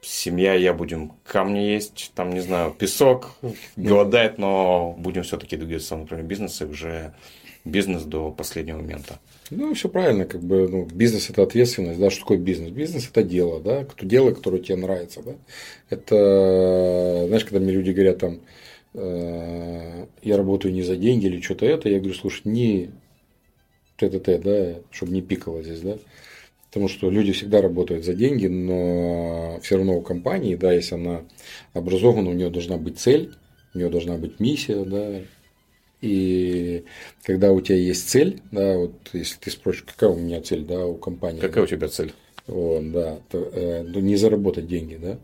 семья, я будем камни есть, там, не знаю, песок, голодает, но будем все-таки двигаться в направлении бизнеса, и уже бизнес до последнего момента. Ну, все правильно, как бы, ну, бизнес это ответственность, да, что такое бизнес? Бизнес это дело, да, дело, которое тебе нравится, да. Это, знаешь, когда мне люди говорят там, э, я работаю не за деньги или что-то это, я говорю, слушай, не ТТТ, да, чтобы не пикало здесь, да, Потому что люди всегда работают за деньги, но все равно у компании, да, если она образована, у нее должна быть цель, у нее должна быть миссия, да. И когда у тебя есть цель, да, вот если ты спросишь, какая у меня цель, да, у компании. Какая у тебя цель? Вот, да, то, э, ну, не заработать деньги, да.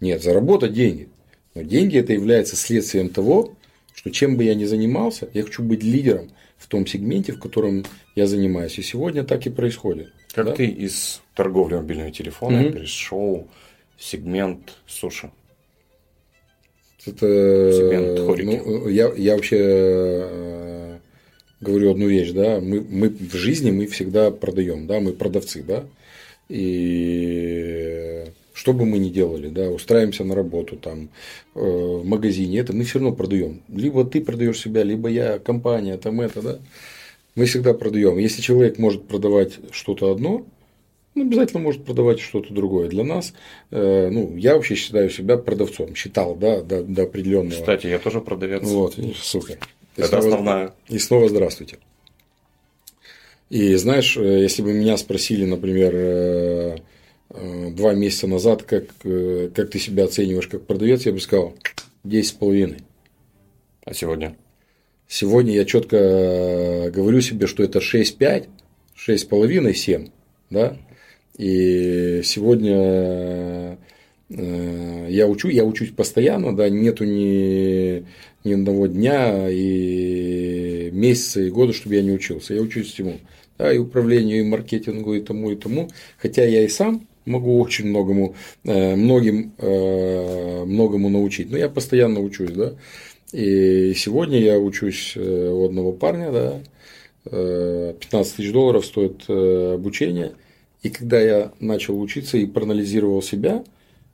Нет, заработать деньги. Но деньги это является следствием того, что чем бы я ни занимался, я хочу быть лидером в том сегменте, в котором я занимаюсь. И сегодня так и происходит. Как да? ты из торговли мобильного телефона угу. перешел в сегмент суши? Это, сегмент ну, я, я вообще э, говорю одну вещь, да, мы, мы в жизни мы всегда продаем, да, мы продавцы, да, и что бы мы ни делали, да, устраиваемся на работу там э, в магазине, это мы все равно продаем. Либо ты продаешь себя, либо я, компания, там это, да мы всегда продаем. Если человек может продавать что-то одно, он обязательно может продавать что-то другое. Для нас, э, ну, я вообще считаю себя продавцом, считал, да, до, до определенного. Кстати, я тоже продавец. Вот. И Это снова, основная. И снова здравствуйте. И знаешь, э, если бы меня спросили, например, э, два месяца назад, как, как ты себя оцениваешь как продавец, я бы сказал 10,5. А сегодня? Сегодня я четко э, говорю себе, что это 6,5, 6,5, 7. Да? И сегодня э, я учу, я учусь постоянно, да, нету ни, ни одного дня и месяца и года, чтобы я не учился. Я учусь всему. Да, и управлению, и маркетингу, и тому, и тому. Хотя я и сам могу очень многому, э, многим, многому научить. Но я постоянно учусь, да. И сегодня я учусь э, у одного парня, да, 15 э, тысяч долларов стоит э, обучение. И когда я начал учиться и проанализировал себя,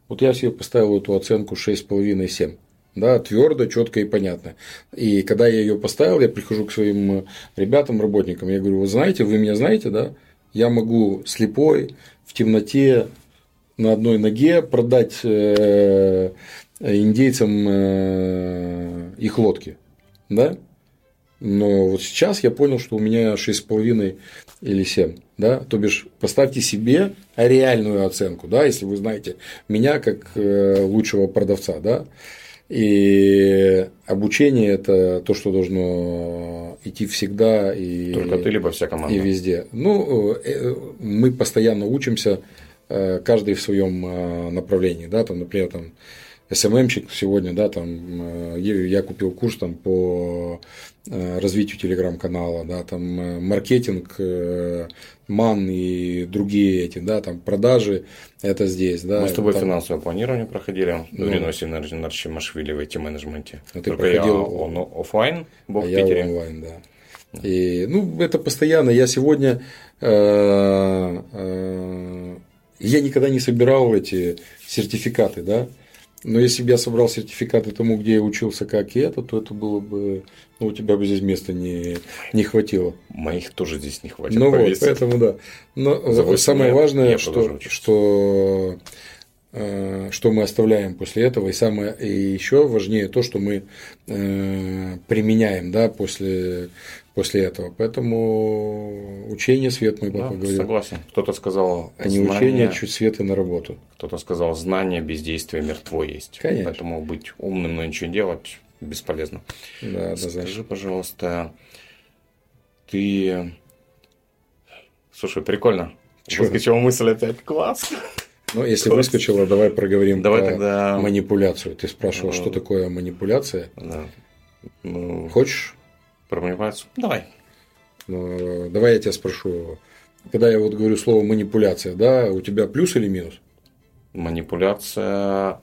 вот я себе поставил эту оценку 6,5-7. Да, твердо, четко и понятно. И когда я ее поставил, я прихожу к своим ребятам, работникам, я говорю, вы знаете, вы меня знаете, да, я могу слепой, в темноте, на одной ноге продать индейцам э, их лодки. Да? Но вот сейчас я понял, что у меня 6,5 или 7. Да? То бишь, поставьте себе реальную оценку, да, если вы знаете меня как э, лучшего продавца. Да? И обучение это то, что должно идти всегда и, Только ты, либо вся команда. и везде. Ну, э, мы постоянно учимся, каждый в своем направлении. Да? Там, например, там, СММщик сегодня, да, там, э, я купил курс там по э, развитию телеграм-канала, да, там э, маркетинг, ман и другие эти, да, там продажи, это здесь, да. Мы с тобой там... финансовое планирование проходили, ну, Риноси Нарчимашвили в IT-менеджменте. Ну, ты Только проходил... я он офлайн был а в Питере. Я онлайн, да. И, ну, это постоянно. Я сегодня э, э, я никогда не собирал эти сертификаты, да. Но если бы я собрал сертификаты тому, где я учился, как и это, то это было бы, ну, у тебя бы здесь места не, не хватило. Моих тоже здесь не хватит. Ну вот, поэтому да. Но самое важное, что, что, э, что мы оставляем после этого, и самое и еще важнее то, что мы э, применяем, да, после после этого. Поэтому учение свет мой папа да, говорил. Согласен. Кто-то сказал а не знание, учение, чуть света на работу. Кто-то сказал знание без действия мертво есть. Конечно. Поэтому быть умным, но ничего делать бесполезно. Да, Скажи, пожалуйста, ты... Слушай, прикольно. Чё? Выскочила мысль опять. Класс. Ну, если Класс. выскочила, давай проговорим давай про тогда... манипуляцию. Ты спрашивал, ну, что такое манипуляция? Да. Ну, Хочешь? Про манипуляцию? Давай. Ну, давай я тебя спрошу. Когда я вот говорю слово манипуляция, да, у тебя плюс или минус? Манипуляция.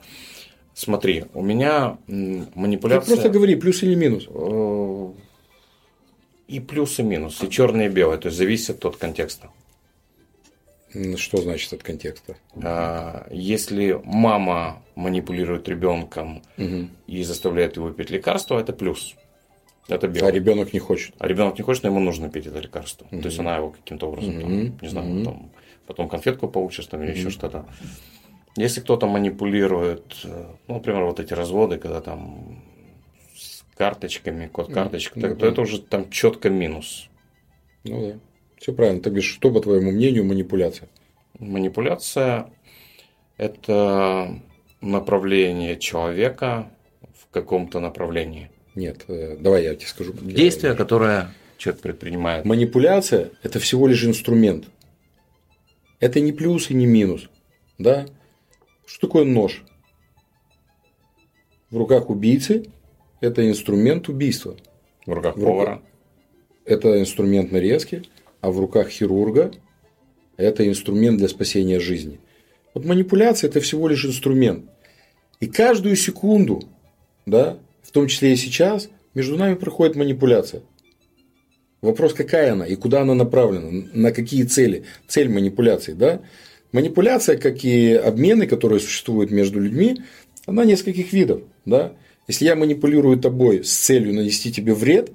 Смотри, у меня манипуляция. Ты просто говори, плюс или минус. Э, и плюс, и минус, и черное, и белое. То есть зависит от контекста. Что значит от контекста? А, если мама манипулирует ребенком угу. и заставляет его пить лекарство, это плюс. Это белое. А ребенок не хочет. А ребенок не хочет, но ему нужно пить это лекарство. Угу. То есть она его каким-то образом, угу. там, не знаю, угу. там, потом конфетку получишь там, или угу. еще что-то. Если кто-то манипулирует, э, ну, например, вот эти разводы, когда там с карточками, код карточек, ну, то, это уже там четко минус. Ну да. Все правильно. Так что, по твоему мнению, манипуляция? Манипуляция – это направление человека в каком-то направлении. Нет, э, давай я тебе скажу. Действие, которое человек предпринимает. Манипуляция – это всего лишь инструмент. Это не плюс и не минус. Да? Что такое нож? В руках убийцы – это инструмент убийства. В руках в повара. Руках... Это инструмент нарезки, а в руках хирурга – это инструмент для спасения жизни. Вот манипуляция – это всего лишь инструмент. И каждую секунду, да, в том числе и сейчас, между нами проходит манипуляция. Вопрос, какая она и куда она направлена, на какие цели, цель манипуляции, да? Манипуляция, как и обмены, которые существуют между людьми, она нескольких видов. Да? Если я манипулирую тобой с целью нанести тебе вред,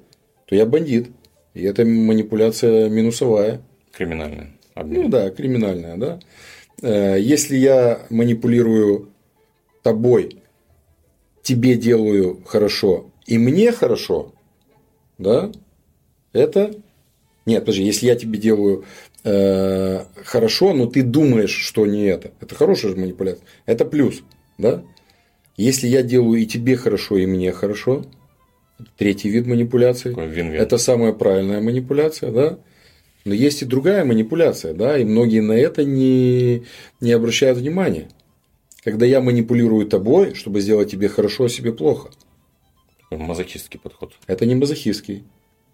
то я бандит. И это манипуляция минусовая. Криминальная. Обмен. Ну да, криминальная, да. Э, если я манипулирую тобой, тебе делаю хорошо и мне хорошо, да, это нет, подожди, если я тебе делаю э, хорошо, но ты думаешь, что не это. Это хорошая манипуляция. Это плюс. Да? Если я делаю и тебе хорошо, и мне хорошо, третий вид манипуляции. Это самая правильная манипуляция, да? Но есть и другая манипуляция, да, и многие на это не, не обращают внимания. Когда я манипулирую тобой, чтобы сделать тебе хорошо, а себе плохо. Мазохистский подход. Это не мазохистский.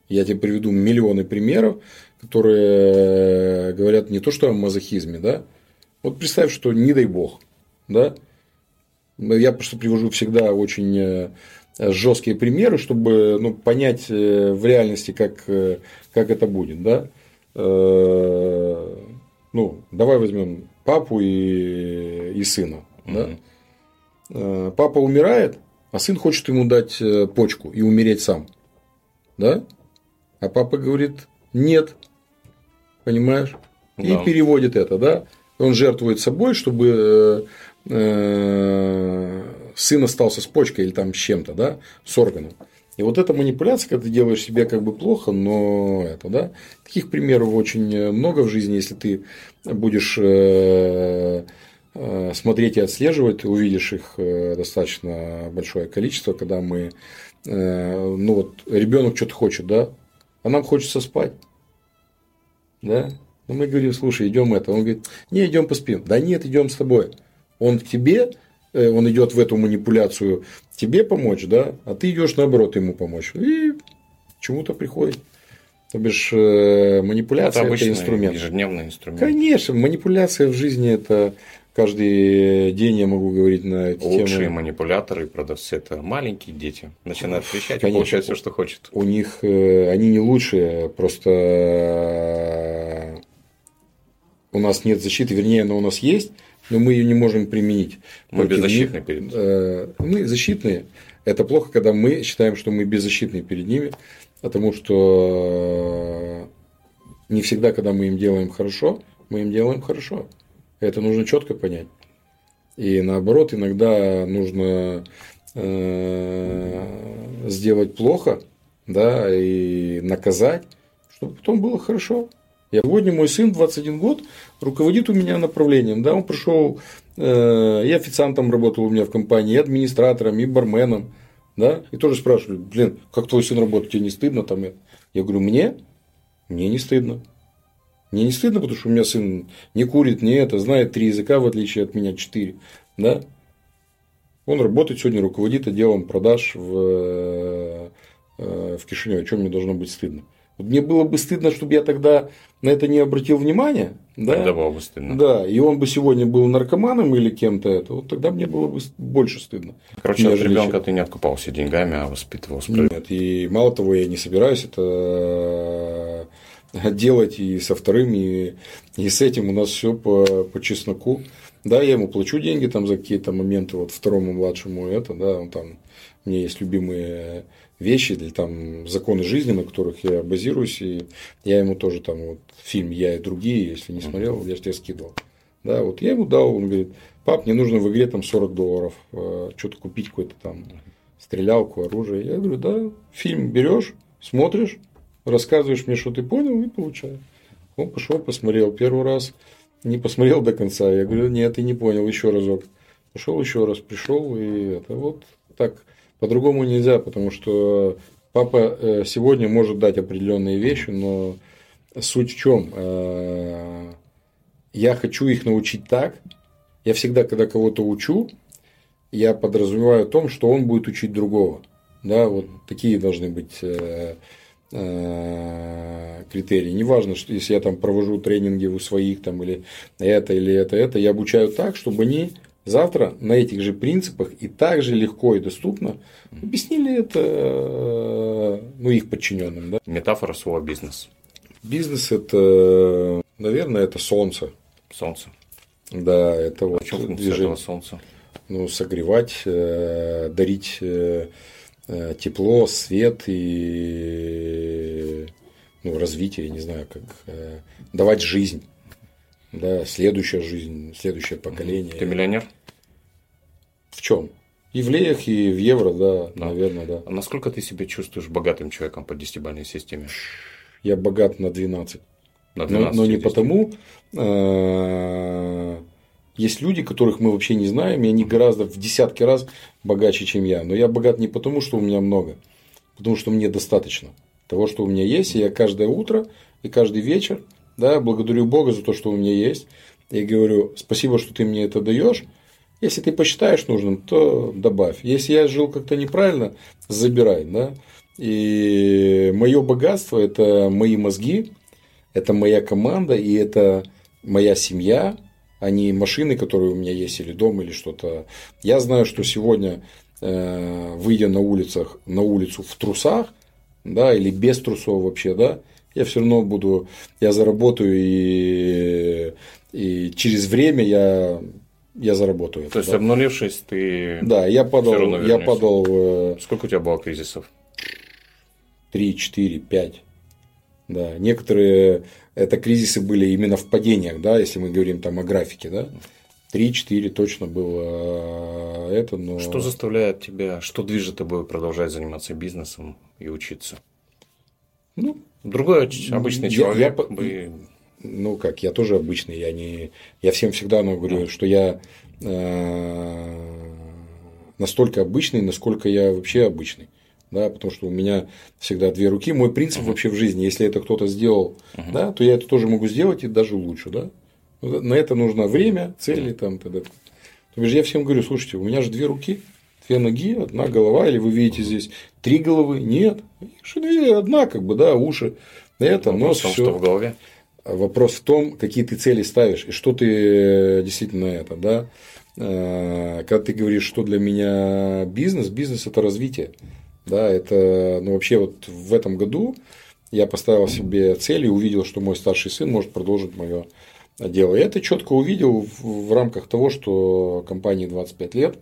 Я тебе приведу миллионы примеров, которые говорят не то, что о мазохизме, да. Вот представь, что не дай бог, да. Я просто привожу всегда очень э, жесткие примеры, чтобы ну, понять э, в реальности, как, э, как это будет, да. Ну, давай возьмем папу и, и сына, mm-hmm. да. Папа умирает, а сын хочет ему дать почку и умереть сам, да. А папа говорит, нет, понимаешь? Да. И переводит это, да? Он жертвует собой, чтобы э, э, сын остался с почкой или там с чем-то, да, с органом. И вот эта манипуляция, когда ты делаешь себе как бы плохо, но это, да, таких примеров очень много в жизни, если ты будешь э, смотреть и отслеживать, увидишь их достаточно большое количество, когда мы, ну вот, ребенок что-то хочет, да, а нам хочется спать. Да? Но мы говорим, слушай, идем это. Он говорит, не, идем поспим. Да нет, идем с тобой. Он к тебе, э, он идет в эту манипуляцию тебе помочь, да, а ты идешь наоборот ему помочь. И чему-то приходит. То бишь, э, манипуляция это, это инструмент. Ежедневный инструмент. Конечно, манипуляция в жизни это каждый день я могу говорить на эту Лучшие тему. манипуляторы и продавцы – это маленькие дети. Начинают кричать Конечно, получают все, что хочет. У них, э, они не лучшие, просто э, у нас нет защиты, вернее, она у нас есть, но мы ее не можем применить. Мы беззащитны перед ними. Э, мы защитные. Это плохо, когда мы считаем, что мы беззащитны перед ними, потому что не всегда, когда мы им делаем хорошо, мы им делаем хорошо. Это нужно четко понять. И наоборот, иногда нужно э, сделать плохо, да, и наказать, чтобы потом было хорошо. Я сегодня мой сын, 21 год, руководит у меня направлением. Да, он пришел, э, и официантом работал у меня в компании, и администратором, и барменом. Да, и тоже спрашивали, блин, как твой сын работает, тебе не стыдно там? Я говорю, мне? Мне не стыдно. Мне не стыдно, потому что у меня сын не курит, не это, знает три языка, в отличие от меня четыре. Да? Он работает сегодня, руководит отделом продаж в, э, в Кишиневе. О чем мне должно быть стыдно? Мне было бы стыдно, чтобы я тогда на это не обратил внимания. Да? Тогда было бы стыдно. Да, и он бы сегодня был наркоманом или кем-то это, вот тогда мне было бы больше стыдно. Короче, от ребенка ты не откупался деньгами, а воспитывал справедливо. Нет, и мало того, я не собираюсь это э, делать и со вторым, и, и с этим у нас все по, по чесноку. Да, я ему плачу деньги там за какие-то моменты, вот второму младшему это, да, он там, у меня есть любимые вещи или там законы жизни, на которых я базируюсь, и я ему тоже там вот фильм «Я и другие», если не смотрел, я же тебе скидывал. Да, вот я ему дал, он говорит, пап, мне нужно в игре там 40 долларов, э, что-то купить какой-то там стрелялку, оружие. Я говорю, да, фильм берешь, смотришь, рассказываешь мне, что ты понял, и получаешь. Он пошел, посмотрел первый раз, не посмотрел до конца. Я говорю, нет, ты не понял, еще разок. Пошел еще раз, пришел, и это вот так по-другому нельзя, потому что папа э, сегодня может дать определенные вещи, но суть в чем? Э, я хочу их научить так. Я всегда, когда кого-то учу, я подразумеваю о том, что он будет учить другого. Да, вот такие должны быть э, критерии. Неважно, что если я там провожу тренинги у своих там или это или это, это, я обучаю так, чтобы они завтра на этих же принципах и так же легко и доступно объяснили это ну, их подчиненным. Да? Метафора слова бизнес. Бизнес это, наверное, это солнце. Солнце. Да, это вот а чем движение. солнца? Ну, согревать, э, дарить Э, тепло, свет и ну, развитие, не знаю, как э, давать жизнь. Да, следующая жизнь, следующее поколение. Ты миллионер? В чем? И в леях, и в евро, да, да. наверное, да. А насколько ты себя чувствуешь богатым человеком по десятибалльной системе? Я богат на 12. На 12 но, но не потому, э, есть люди, которых мы вообще не знаем, и они гораздо в десятки раз богаче, чем я. Но я богат не потому, что у меня много, потому что мне достаточно того, что у меня есть. И я каждое утро и каждый вечер да, благодарю Бога за то, что у меня есть. И говорю, спасибо, что ты мне это даешь. Если ты посчитаешь нужным, то добавь. Если я жил как-то неправильно, забирай. Да? И мое богатство – это мои мозги, это моя команда, и это моя семья, а не машины, которые у меня есть, или дом, или что-то. Я знаю, что сегодня, э, выйдя на улицах, на улицу в трусах, да, или без трусов вообще, да, я все равно буду, я заработаю и, и через время я я заработаю. То это, есть да. обнулившись, ты. Да, я падал. Я падал. Э, Сколько у тебя было кризисов? Три, четыре, пять. Да, некоторые это кризисы были именно в падениях, да, если мы говорим там о графике, да. 3-4 точно было э, это, но... Что заставляет тебя, что движет тобой продолжать заниматься бизнесом и учиться? Ну, другой обычный я, человек я, бы... Ну, как, я тоже обычный, я не... Я всем всегда ну, говорю, что я э, настолько обычный, насколько я вообще обычный да, потому что у меня всегда две руки. Мой принцип uh-huh. вообще в жизни, если это кто-то сделал, uh-huh. да, то я это тоже могу сделать и даже лучше, да. На это нужно время, цели там, т.д. То есть я всем говорю, слушайте, у меня же две руки, две ноги, одна голова, или вы видите здесь три головы? Нет, две, одна, как бы, да, уши, это, нос, все. Что в голове? Вопрос в том, какие ты цели ставишь и что ты э, действительно это, да. Э, когда ты говоришь, что для меня бизнес, бизнес это развитие. Да, это, ну, вообще вот в этом году я поставил себе цель и увидел, что мой старший сын может продолжить мое дело. И это четко увидел в, рамках того, что компании 25 лет.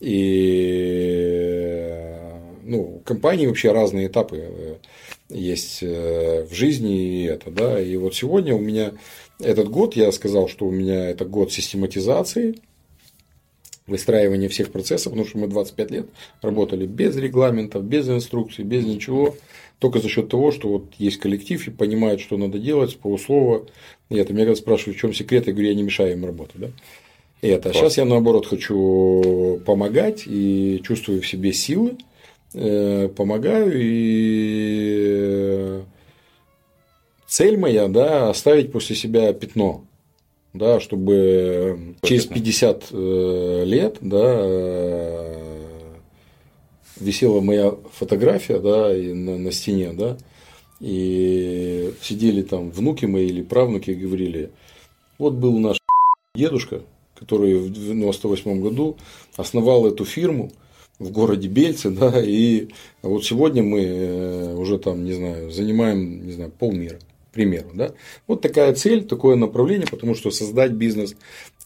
И ну, компании вообще разные этапы э, есть э, в жизни и это, да. И вот сегодня у меня этот год, я сказал, что у меня это год систематизации, выстраивания всех процессов, потому что мы 25 лет работали без регламентов, без инструкций, без ничего, только за счет того, что вот есть коллектив и понимают, что надо делать, полуслова. И это меня когда спрашивают, в чем секрет, я говорю, я не мешаю им работать. Да? Это. А сейчас я наоборот хочу помогать и чувствую в себе силы, э, помогаю и цель моя, да, оставить после себя пятно, да, чтобы через 50 э, лет, да, э, висела моя фотография, да, и на, на стене, да, и сидели там внуки мои или правнуки и говорили, вот был наш дедушка, который в 98 году основал эту фирму в городе Бельце, да, и вот сегодня мы э, уже там, не знаю, занимаем, не знаю, полмира, примеру, да. Вот такая цель, такое направление, потому что создать бизнес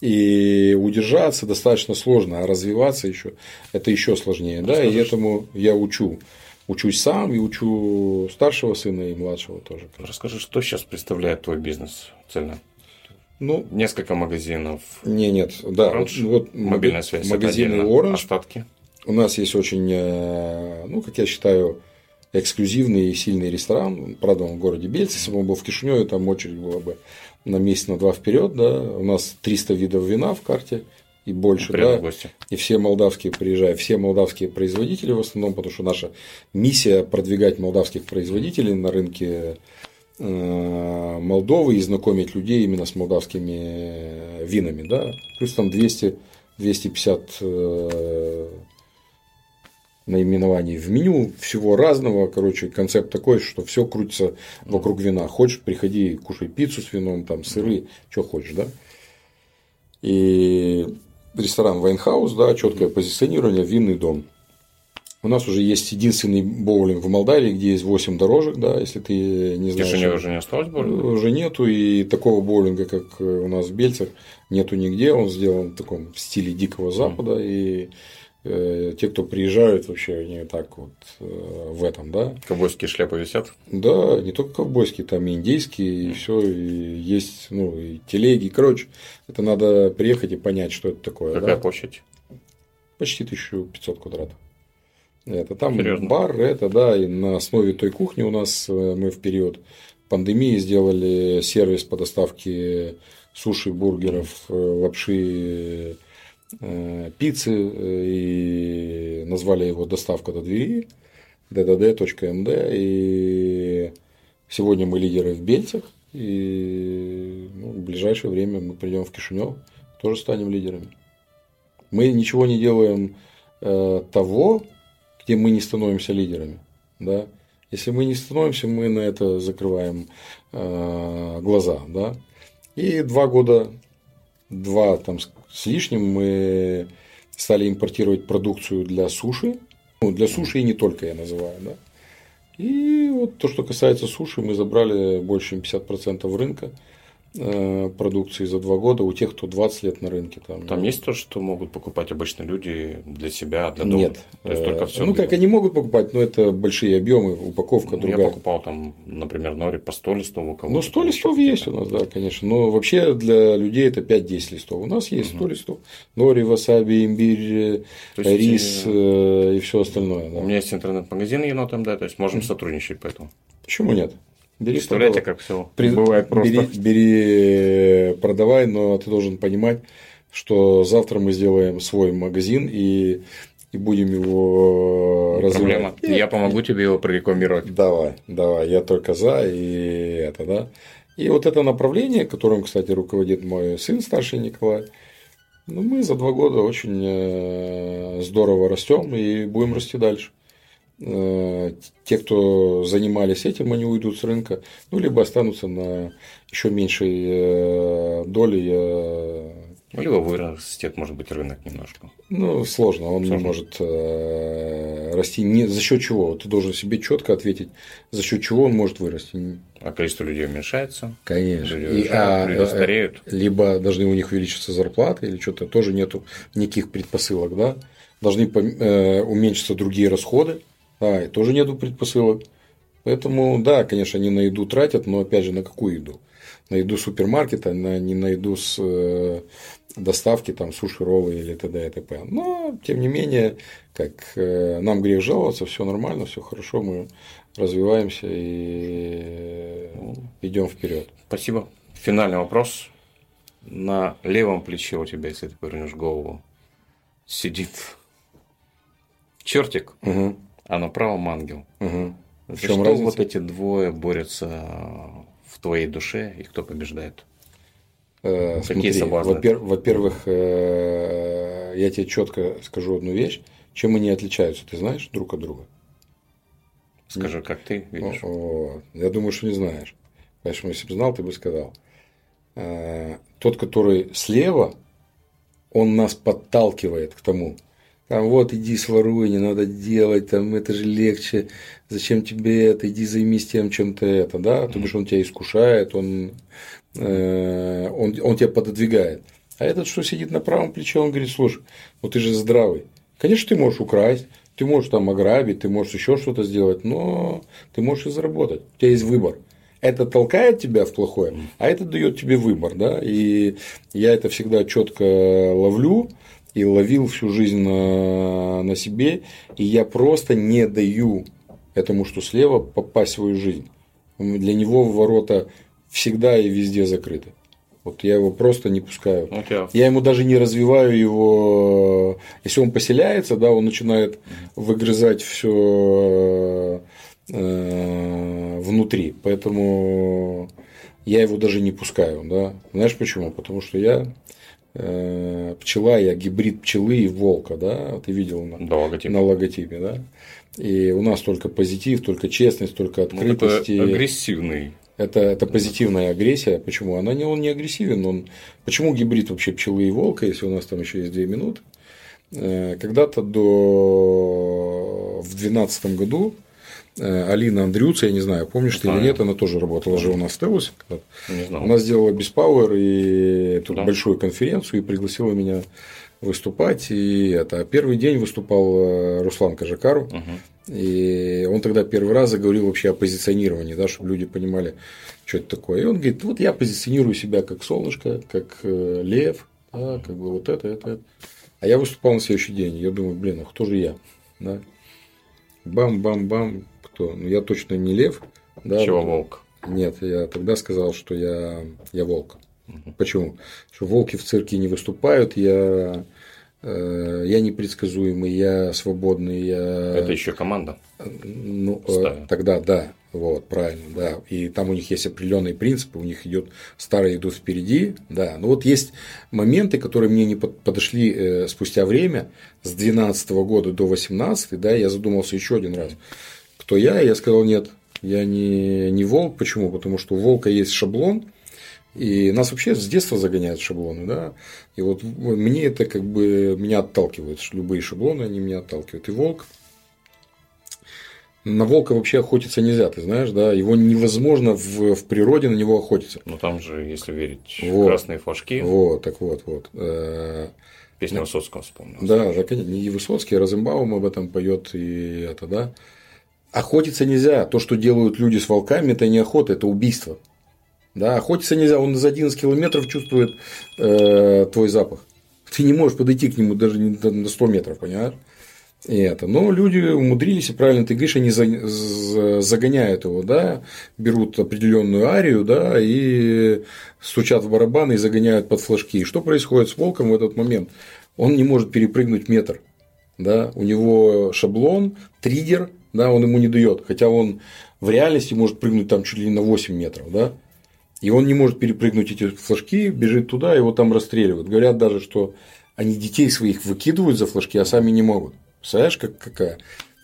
и удержаться достаточно сложно, а развиваться еще, это еще сложнее, да, и этому я учу. Учусь сам и учу старшего сына и младшего тоже. Расскажи, что сейчас представляет твой бизнес цельно? Ну, несколько магазинов. Не, нет, да. Orange, вот мобильная связь. Магазины Orange. Остатки. У нас есть очень, э, ну, как я считаю, эксклюзивный и сильный ресторан. Правда, он в городе Бельце. Если бы он был в Кишиневе, там очередь была бы на месяц, на два вперед. Да. У нас 300 видов вина в карте и больше, да, гости. и все молдавские приезжают, все молдавские производители в основном, потому что наша миссия продвигать молдавских производителей на рынке э, Молдовы и знакомить людей именно с молдавскими винами, да, плюс там 200 250 э, наименований в меню, всего разного. Короче, концепт такой, что все крутится вокруг вина. Хочешь, приходи, кушай пиццу с вином, там, сыры, что хочешь, да. И ресторан Wine House, да, четкое позиционирование, винный дом. У нас уже есть единственный боулинг в Молдавии, где есть 8 дорожек, да, если ты не знаешь. Кишинёве уже не осталось боулинга? Уже нету, и такого боулинга, как у нас в Бельцах, нету нигде. Он сделан в таком стиле Дикого Запада, mm. и те, кто приезжают, вообще они так вот э, в этом, да. Ковбойские шляпы висят? Да, не только ковбойские, там и индейские, и все, и есть, ну, и телеги. Короче, это надо приехать и понять, что это такое. Какая да? площадь? Почти 1500 квадратов. Это там Серьезно? бар, это да, и на основе той кухни у нас э, мы в период пандемии сделали сервис по доставке суши, бургеров, э, лапши, э, пиццы и назвали его доставка до двери ddd.md и сегодня мы лидеры в Бельцах и ну, в ближайшее время мы придем в Кишинев, тоже станем лидерами. Мы ничего не делаем э, того, где мы не становимся лидерами. Да? Если мы не становимся, мы на это закрываем э, глаза. Да? И два года, два там с лишним мы стали импортировать продукцию для суши. Ну, для суши и не только я называю. Да? И вот то, что касается суши, мы забрали больше чем 50% рынка. Э, продукции за два года у тех, кто 20 лет на рынке. Там, там есть то, что могут покупать обычные люди для себя, для дома? Нет. То есть только все. Ну, как они могут покупать, но это большие объемы, упаковка ну, другая. Я покупал там, например, нори по 100 листов у кого-то. Ну, 100 листов есть у нас, да, конечно. Но вообще для людей это 5-10 листов. У нас есть 100 угу. листов. Нори, васаби, имбирь, есть, рис э, и все остальное. Да. У меня есть интернет-магазин енотом, да, то есть можем сотрудничать поэтому. Почему нет? Бери, Представляете, продавай. как все При... бывает просто. Бери, бери, продавай, но ты должен понимать, что завтра мы сделаем свой магазин и, и будем его развивать. Проблема. Я помогу тебе его прорекламировать. Давай, давай, я только за и это, да. И вот это направление, которым, кстати, руководит мой сын старший Николай, ну, мы за два года очень э, здорово растем и будем расти дальше. Э, те, кто занимались этим, они уйдут с рынка, ну, либо останутся на еще меньшей э, доле. Ну, либо вырастет, может быть, рынок немножко. Ну, сложно, он сложно. не может э, расти. Не, за счет чего? Ты должен себе четко ответить, за счет чего он может вырасти. А количество людей уменьшается. Конечно. Люди, уезжают, а, люди стареют. Либо должны у них увеличиться зарплаты, или что-то тоже нету никаких предпосылок, да. Должны уменьшиться другие расходы, а, и тоже нету предпосылок. Поэтому, да, конечно, они на еду тратят, но опять же, на какую еду? На еду супермаркета, на, не на еду с э, доставки, там, суши, роллы или т.д. и т.п. Но, тем не менее, как э, нам грех жаловаться, все нормально, все хорошо, мы развиваемся и идем вперед. Спасибо. Финальный вопрос. На левом плече у тебя, если ты повернешь голову, сидит чертик. Угу а на правом ангел. Угу. За что разница? вот эти двое борются в твоей душе и кто побеждает? Э, Какие смотри, во-пер- во-первых, э, я тебе четко скажу одну вещь. Чем они отличаются, ты знаешь друг от друга? Скажи, как ты видишь? О, я думаю, что не знаешь. Поэтому, если бы знал, ты бы сказал. Э, тот, который слева, он нас подталкивает к тому. Там вот иди своруй, не надо делать, там это же легче, зачем тебе это, иди займись тем, чем ты это, да, то бишь он тебя искушает, он, э, он, он тебя пододвигает. А этот, что сидит на правом плече, он говорит, слушай, ну ты же здравый. Конечно, ты можешь украсть, ты можешь там ограбить, ты можешь еще что-то сделать, но ты можешь и заработать. У тебя есть выбор. Это толкает тебя в плохое, а это дает тебе выбор, да. И я это всегда четко ловлю и ловил всю жизнь на, на себе, и я просто не даю этому, что слева, попасть в свою жизнь. Для него ворота всегда и везде закрыты. Вот я его просто не пускаю. Okay. Я ему даже не развиваю его. Если он поселяется, да, он начинает выгрызать все э, внутри. Поэтому я его даже не пускаю. Да. Знаешь почему? Потому что я пчела, я гибрид пчелы и волка, да, ты видел на, да, логотип. на логотипе, да. И у нас только позитив, только честность, только открытость. Ну, это агрессивный это, это позитивная агрессия. Почему? Она не, он не агрессивен. Он... Почему гибрид вообще пчелы и волка, если у нас там еще есть две минуты? Э, когда-то до... в 2012 году э, Алина Андрюца, я не знаю, помнишь ты или нет, она тоже работала же у нас в Теусе. Она сделала Беспауэр и тут да. большую конференцию и пригласила меня выступать. И это первый день выступал э, Руслан Кажакару. Угу. И он тогда первый раз заговорил вообще о позиционировании, да, чтобы люди понимали, что это такое. И он говорит, вот я позиционирую себя как солнышко, как э, лев, да, как бы вот это, это, это. А я выступал на следующий день. Я думаю, блин, а кто же я? Да? Бам-бам-бам. Кто? Ну, я точно не лев. Да, Чего волк? Нет, я тогда сказал, что я, я волк. Угу. Почему? Что волки в цирке не выступают, я Э, я непредсказуемый, я свободный, я... Это еще команда. Ну, э, Ставим. тогда да, вот, правильно, да. И там у них есть определенные принципы, у них идет старые идут впереди, да. Но вот есть моменты, которые мне не подошли э, спустя время, с 2012 года до 2018, да, я задумался еще один раз, кто я, я сказал, нет, я не, не волк, почему? Потому что у волка есть шаблон, и нас вообще с детства загоняют шаблоны, да. И вот мне это как бы меня отталкивает. Любые шаблоны, они меня отталкивают. И волк. На волка вообще охотиться нельзя, ты знаешь, да, его невозможно в, в природе на него охотиться. Но там же, если верить, вот. красные флажки. Вот, так вот, вот. Э, Песня Высоцкого вспомнил. Да, да, и Высоцкий, и Розенбаум об этом поет, и это, да. Охотиться нельзя. То, что делают люди с волками, это не охота, это убийство. Да, охотиться нельзя, он за 11 километров чувствует э, твой запах. Ты не можешь подойти к нему даже на 100 метров, понимаешь? И это. Но люди умудрились, и правильно ты говоришь, они загоняют его, да, берут определенную арию, да, и стучат в барабаны и загоняют под флажки. что происходит с волком в этот момент? Он не может перепрыгнуть метр. Да, у него шаблон, триггер, да, он ему не дает. Хотя он в реальности может прыгнуть там чуть ли не на 8 метров, да. И он не может перепрыгнуть эти флажки, бежит туда, его там расстреливают. Говорят даже, что они детей своих выкидывают за флажки, а сами не могут. Представляешь, как, какая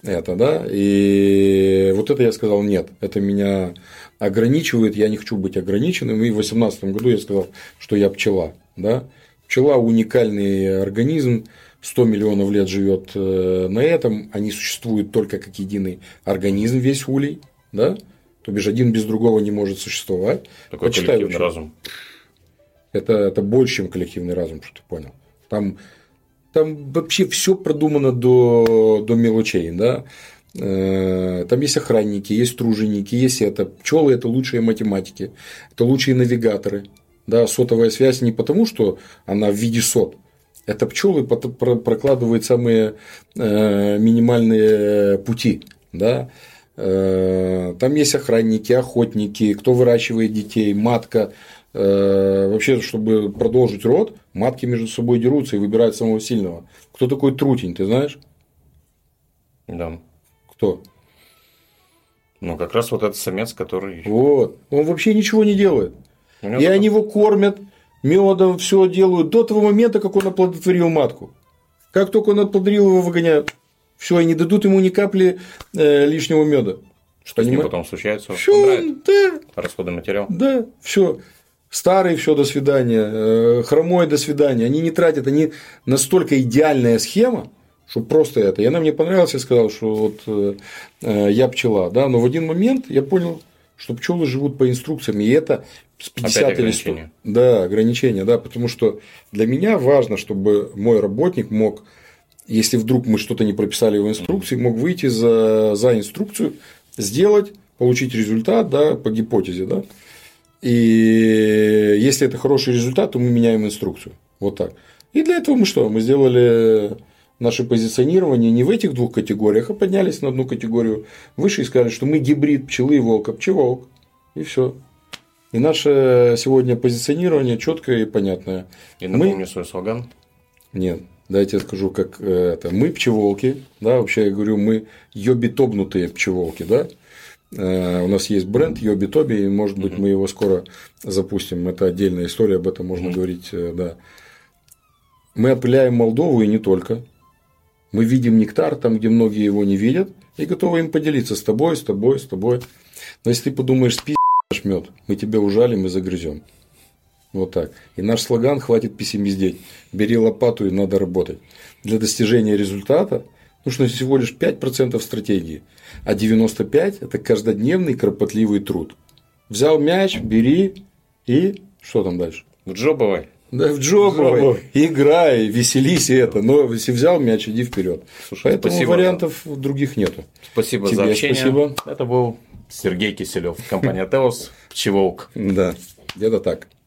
это, да? И вот это я сказал нет. Это меня ограничивает, я не хочу быть ограниченным. И в 2018 году я сказал, что я пчела. Да? Пчела уникальный организм, 100 миллионов лет живет э, на этом, они существуют только как единый организм, весь улей. Да? То бишь один без другого не может существовать. Такой Почитай коллективный разум. Это, это больше, чем коллективный разум, что ты понял. Там, там вообще все продумано до, до мелочей, да. Э, там есть охранники, есть труженики, есть это. Пчелы это лучшие математики, это лучшие навигаторы. Да, сотовая связь не потому, что она в виде сот. Это пчелы прокладывают самые э, минимальные пути. Да? Э, там есть охранники, охотники, кто выращивает детей, матка. Э, вообще, чтобы продолжить род, матки между собой дерутся и выбирают самого сильного. Кто такой трутень, ты знаешь? Да. Кто? Ну, как раз вот этот самец, который... Вот. Он вообще ничего не делает. И они его кормят, медом все делают до того момента, как он оплодотворил матку. Как только он оплодотворил, его выгоняют. Все, и не дадут ему ни капли э, лишнего меда. Что с ним потом случается? Все, Умирает. да, Расходный материал. да, все. Старый, все, до свидания. Э, Хромой, до свидания. Они не тратят, они настолько идеальная схема, что просто это. И она мне понравилась, я сказал, что вот э, я пчела, да, но в один момент я понял, что пчелы живут по инструкциям, и это с 50 Опять или 100. ограничения. Да, ограничения, да, потому что для меня важно, чтобы мой работник мог, если вдруг мы что-то не прописали в инструкции, мог выйти за, за инструкцию, сделать, получить результат, да, по гипотезе, да. И если это хороший результат, то мы меняем инструкцию. Вот так. И для этого мы что? Мы сделали наше позиционирование не в этих двух категориях, а поднялись на одну категорию выше и сказали, что мы гибрид пчелы и волка, пчеловолк. И все. И наше сегодня позиционирование четкое и понятное. И Мы- напомню свой слоган. Нет, дайте я скажу, как э, это. Мы пчеволки, да, вообще я говорю, мы йобитобнутые пчеволки, да. Э, У нас есть бренд Йоби Тоби, и, может быть, мы его скоро запустим. Это отдельная история, об этом можно говорить, э, да. Мы опыляем Молдову и не только. Мы видим нектар там, где многие его не видят, и готовы им поделиться с тобой, с тобой, с тобой. Но если ты подумаешь, спи мед, мы тебя ужалим и загрызем. Вот так. И наш слоган «Хватит пессимиздеть». Бери лопату и надо работать. Для достижения результата нужно всего лишь 5% стратегии, а 95% – это каждодневный кропотливый труд. Взял мяч, бери и что там дальше? В Джобовой. Да в джобовой, играй, веселись и это. Но если взял мяч, иди вперед. Слушай, Поэтому спасибо. вариантов других нету. Спасибо за Тебе общение. спасибо. Это был Сергей Киселев, компания Теос, Пчеволк. Да, где-то так.